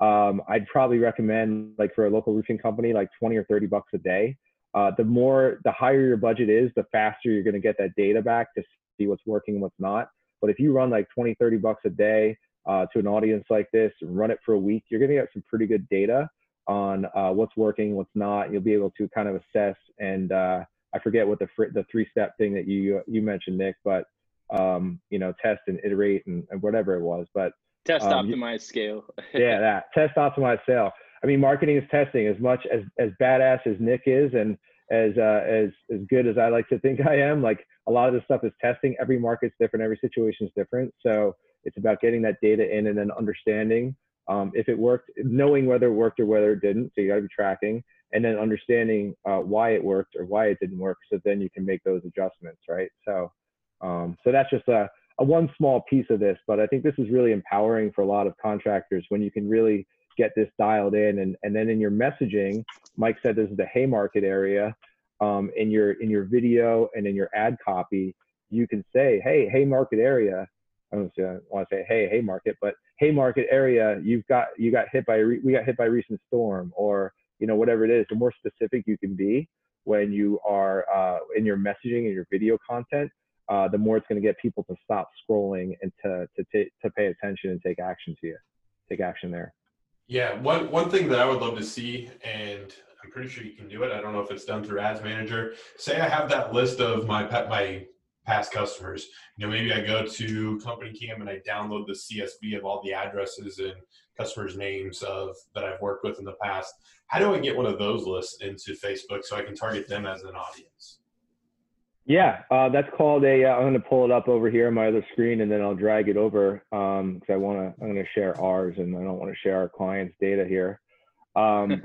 um, i'd probably recommend like for a local roofing company like 20 or 30 bucks a day uh, the more the higher your budget is the faster you're going to get that data back to see what's working and what's not but if you run like 20 30 bucks a day uh, to an audience like this run it for a week you're going to get some pretty good data on uh, what's working what's not you'll be able to kind of assess and uh, I forget what the fr- the three step thing that you you mentioned, Nick, but um, you know, test and iterate and, and whatever it was. But test um, optimize scale. yeah, that test optimize sale. I mean, marketing is testing as much as as badass as Nick is, and as uh, as as good as I like to think I am. Like a lot of this stuff is testing. Every market's different. Every situation is different. So it's about getting that data in and then understanding um, if it worked, knowing whether it worked or whether it didn't. So you got to be tracking and then understanding uh, why it worked or why it didn't work so then you can make those adjustments right so um, so that's just a, a one small piece of this but i think this is really empowering for a lot of contractors when you can really get this dialed in. And, and then in your messaging mike said this is the haymarket area um, in your in your video and in your ad copy you can say hey haymarket area. I don't want to say hey haymarket but haymarket area you've got you got hit by we got hit by a recent storm or you know, whatever it is, the more specific you can be when you are uh, in your messaging and your video content, uh, the more it's going to get people to stop scrolling and to to to pay attention and take action to you, take action there. Yeah, one one thing that I would love to see, and I'm pretty sure you can do it. I don't know if it's done through Ads Manager. Say I have that list of my my past customers. You know, maybe I go to Company Cam and I download the CSV of all the addresses and customers' names of that I've worked with in the past. How do I get one of those lists into Facebook so I can target them as an audience? Yeah, uh, that's called a. am going to pull it up over here on my other screen, and then I'll drag it over because um, I want to. I'm going to share ours, and I don't want to share our clients' data here. Um,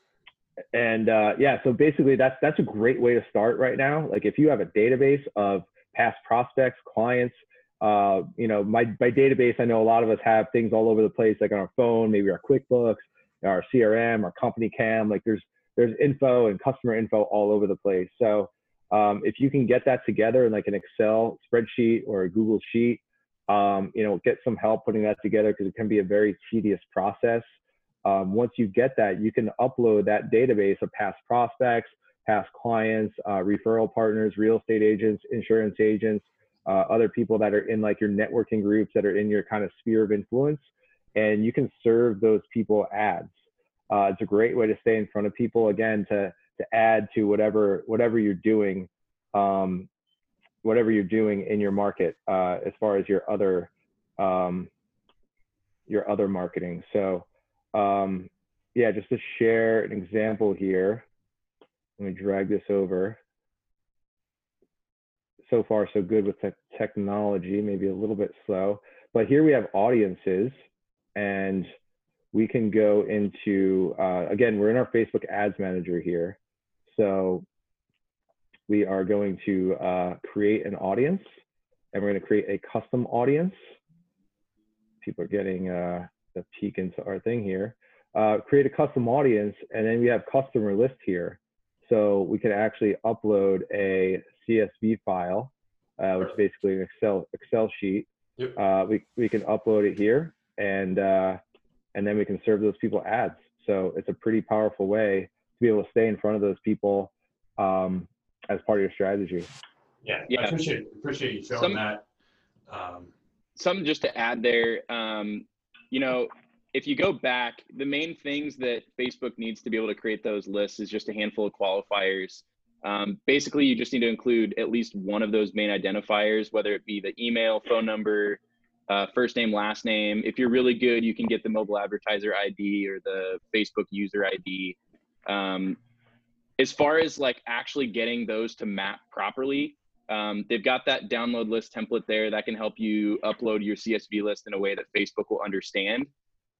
and uh, yeah, so basically, that's that's a great way to start right now. Like if you have a database of past prospects, clients, uh, you know, my, my database, I know a lot of us have things all over the place, like on our phone, maybe our QuickBooks, our CRM, our company cam, like there's, there's info and customer info all over the place. So um, if you can get that together in like an Excel spreadsheet or a Google sheet, um, you know, get some help putting that together because it can be a very tedious process. Um, once you get that, you can upload that database of past prospects, past clients, uh, referral partners, real estate agents, insurance agents, uh, other people that are in like your networking groups that are in your kind of sphere of influence, and you can serve those people ads. Uh, it's a great way to stay in front of people again to to add to whatever whatever you're doing, um, whatever you're doing in your market uh, as far as your other um, your other marketing. So um, yeah, just to share an example here. Let me drag this over so far so good with te- technology, maybe a little bit slow. But here we have audiences, and we can go into, uh, again, we're in our Facebook Ads Manager here. So we are going to uh, create an audience, and we're going to create a custom audience. People are getting uh, a peek into our thing here. Uh, create a custom audience, and then we have customer list here. So we can actually upload a CSV file, uh, which is basically an Excel Excel sheet. Yep. Uh, we we can upload it here, and uh, and then we can serve those people ads. So it's a pretty powerful way to be able to stay in front of those people um, as part of your strategy. Yeah, yeah. I appreciate appreciate you showing Some, that. Um, something just to add there, um, you know, if you go back, the main things that Facebook needs to be able to create those lists is just a handful of qualifiers. Um, basically, you just need to include at least one of those main identifiers, whether it be the email, phone number, uh, first name, last name. If you're really good, you can get the mobile advertiser ID or the Facebook user ID. Um, as far as like actually getting those to map properly, um, they've got that download list template there that can help you upload your CSV list in a way that Facebook will understand.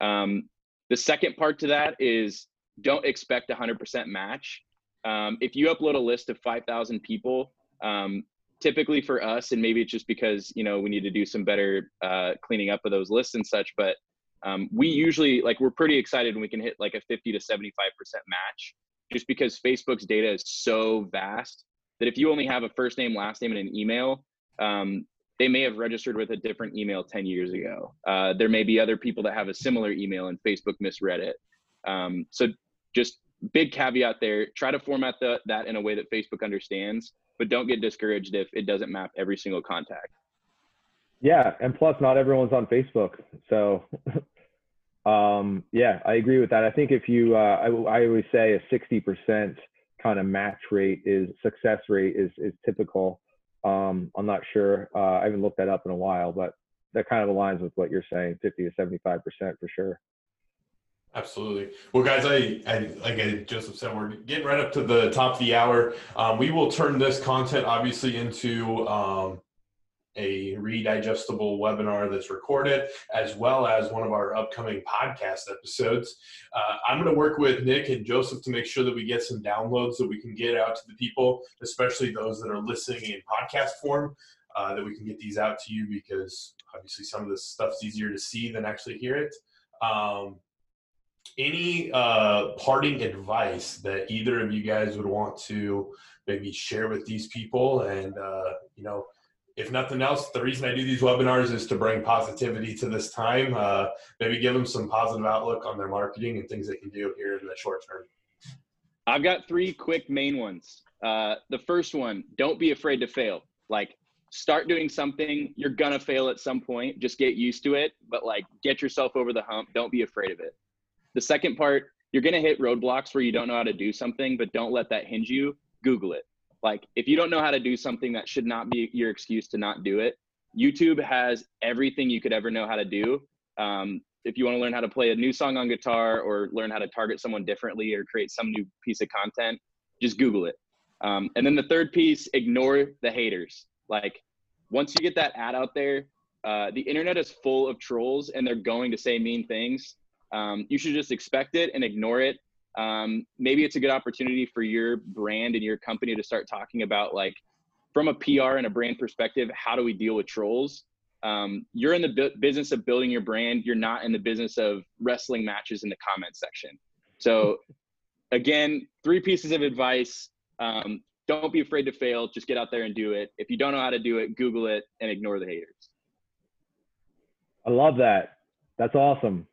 Um, the second part to that is don't expect 100% match. Um, if you upload a list of 5,000 people, um, typically for us, and maybe it's just because you know we need to do some better uh, cleaning up of those lists and such, but um, we usually like we're pretty excited when we can hit like a 50 to 75 percent match, just because Facebook's data is so vast. that if you only have a first name, last name, and an email, um, they may have registered with a different email 10 years ago. Uh, there may be other people that have a similar email and Facebook misread it. Um, so just big caveat there, try to format the, that in a way that Facebook understands, but don't get discouraged if it doesn't map every single contact. Yeah. And plus not everyone's on Facebook. So um, yeah, I agree with that. I think if you, uh, I, I always say a 60% kind of match rate is success rate is, is typical. Um, I'm not sure. Uh, I haven't looked that up in a while, but that kind of aligns with what you're saying, 50 to 75% for sure. Absolutely. Well, guys, I, I like Joseph said, we're getting right up to the top of the hour. Um, we will turn this content obviously into um, a redigestible webinar that's recorded, as well as one of our upcoming podcast episodes. Uh, I'm going to work with Nick and Joseph to make sure that we get some downloads that we can get out to the people, especially those that are listening in podcast form, uh, that we can get these out to you because obviously some of this stuff's easier to see than actually hear it. Um, any uh, parting advice that either of you guys would want to maybe share with these people and uh, you know if nothing else, the reason I do these webinars is to bring positivity to this time. Uh, maybe give them some positive outlook on their marketing and things they can do here in the short term. I've got three quick main ones. Uh, the first one, don't be afraid to fail. Like, start doing something. You're gonna fail at some point. Just get used to it. But like, get yourself over the hump. Don't be afraid of it. The second part, you're gonna hit roadblocks where you don't know how to do something, but don't let that hinge you. Google it like if you don't know how to do something that should not be your excuse to not do it youtube has everything you could ever know how to do. Um, if you want to learn how to play a new song on guitar or learn how to target someone differently or create some new piece of content just google it. Um, and then the third piece ignore the haters. Like once you get that ad out there uh, the internet is full of trolls and they're going to say mean things. Um, you should just expect it and ignore it um, maybe it's a good opportunity for your brand and your company to start talking about like from a pr and a brand perspective how do we deal with trolls? Um, you're in the bu- business of building your brand. You're not in the business of wrestling matches in the comment section. So again three pieces of advice. Um, don't be afraid to fail. Just get out there and do it. If you don't know how to do it google it and ignore the haters. I love that. That's awesome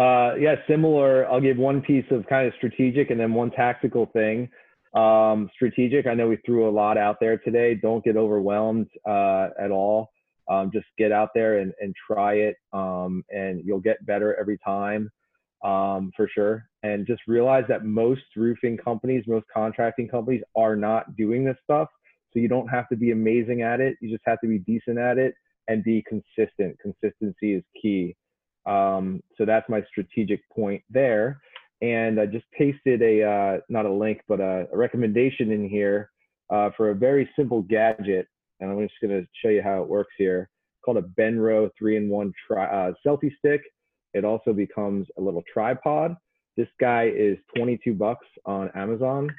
uh, yeah, similar. I'll give one piece of kind of strategic and then one tactical thing. Um, strategic, I know we threw a lot out there today. Don't get overwhelmed uh, at all. Um, just get out there and, and try it, um, and you'll get better every time um, for sure. And just realize that most roofing companies, most contracting companies are not doing this stuff. So you don't have to be amazing at it. You just have to be decent at it and be consistent. Consistency is key. Um, so that's my strategic point there. And I just pasted a, uh, not a link, but a, a recommendation in here uh, for a very simple gadget. And I'm just going to show you how it works here. called a Benro 3-in-1 tri- uh, selfie stick. It also becomes a little tripod. This guy is 22 bucks on Amazon.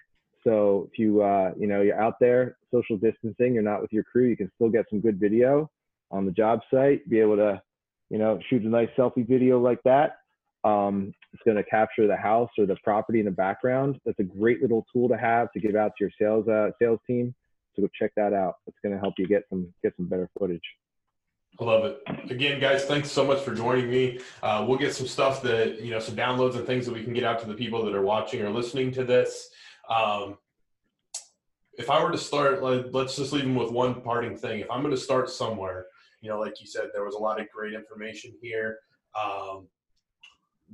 So if you, uh, you know, you're out there social distancing, you're not with your crew, you can still get some good video on the job site, be able to you know, shoot a nice selfie video like that. Um, it's going to capture the house or the property in the background. That's a great little tool to have to give out to your sales uh, sales team. So go check that out. It's going to help you get some get some better footage. I love it. Again, guys, thanks so much for joining me. Uh, we'll get some stuff that you know, some downloads and things that we can get out to the people that are watching or listening to this. Um, if I were to start, like, let's just leave them with one parting thing. If I'm going to start somewhere, you know, like you said, there was a lot of great information here. Um,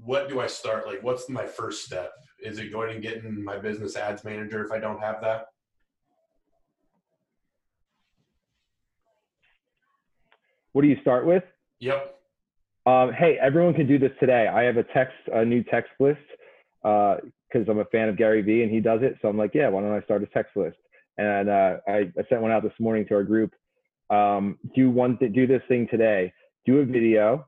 what do I start? Like, what's my first step? Is it going and getting my business ads manager if I don't have that? What do you start with? Yep. Um, hey, everyone can do this today. I have a text, a new text list because uh, I'm a fan of Gary Vee and he does it. So I'm like, yeah, why don't I start a text list? And uh, I, I sent one out this morning to our group um, do one th- do this thing today. Do a video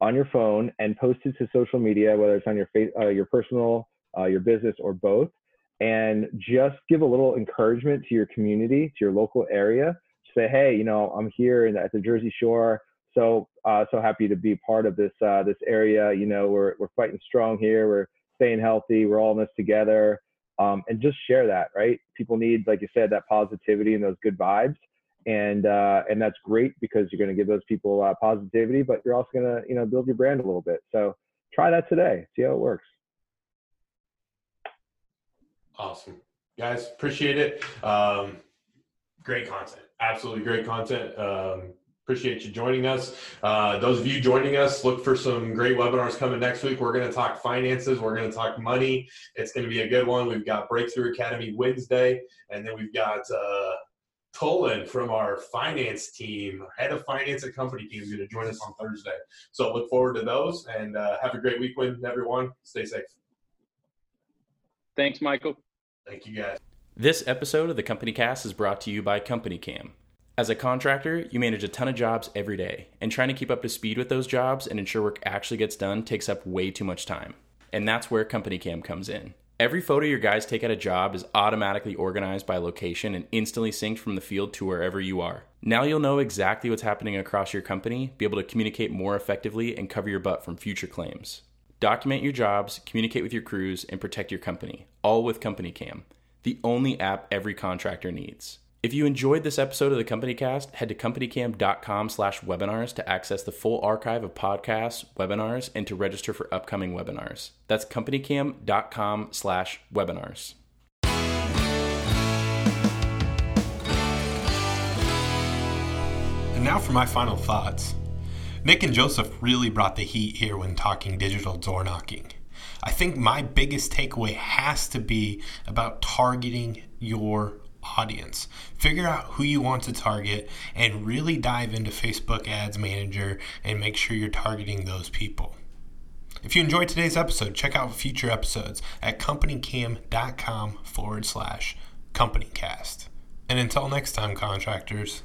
on your phone and post it to social media, whether it's on your face, uh, your personal, uh, your business, or both. And just give a little encouragement to your community, to your local area. Say, hey, you know, I'm here at the Jersey Shore, so uh, so happy to be part of this uh, this area. You know, we're we're fighting strong here. We're staying healthy. We're all in this together. um, and just share that. Right? People need, like you said, that positivity and those good vibes, and uh, and that's great because you're going to give those people uh, positivity, but you're also going to you know build your brand a little bit. So try that today. See how it works. Awesome, guys. Appreciate it. Um, great content. Absolutely great content. Um, appreciate you joining us. Uh, those of you joining us, look for some great webinars coming next week. We're going to talk finances. We're going to talk money. It's going to be a good one. We've got Breakthrough Academy Wednesday, and then we've got uh, Tolan from our finance team, head of finance at Company Cam, is going to join us on Thursday. So look forward to those, and uh, have a great weekend, everyone. Stay safe. Thanks, Michael. Thank you, guys. This episode of the Company Cast is brought to you by Company Cam. As a contractor, you manage a ton of jobs every day, and trying to keep up to speed with those jobs and ensure work actually gets done takes up way too much time. And that's where Company Cam comes in. Every photo your guys take at a job is automatically organized by location and instantly synced from the field to wherever you are. Now you'll know exactly what's happening across your company, be able to communicate more effectively, and cover your butt from future claims. Document your jobs, communicate with your crews, and protect your company, all with Company Cam the only app every contractor needs. If you enjoyed this episode of the Company Cast, head to companycam.com slash webinars to access the full archive of podcasts, webinars, and to register for upcoming webinars. That's companycam.com slash webinars. And now for my final thoughts. Nick and Joseph really brought the heat here when talking digital door knocking. I think my biggest takeaway has to be about targeting your audience. Figure out who you want to target and really dive into Facebook Ads Manager and make sure you're targeting those people. If you enjoyed today's episode, check out future episodes at companycam.com forward slash companycast. And until next time, contractors,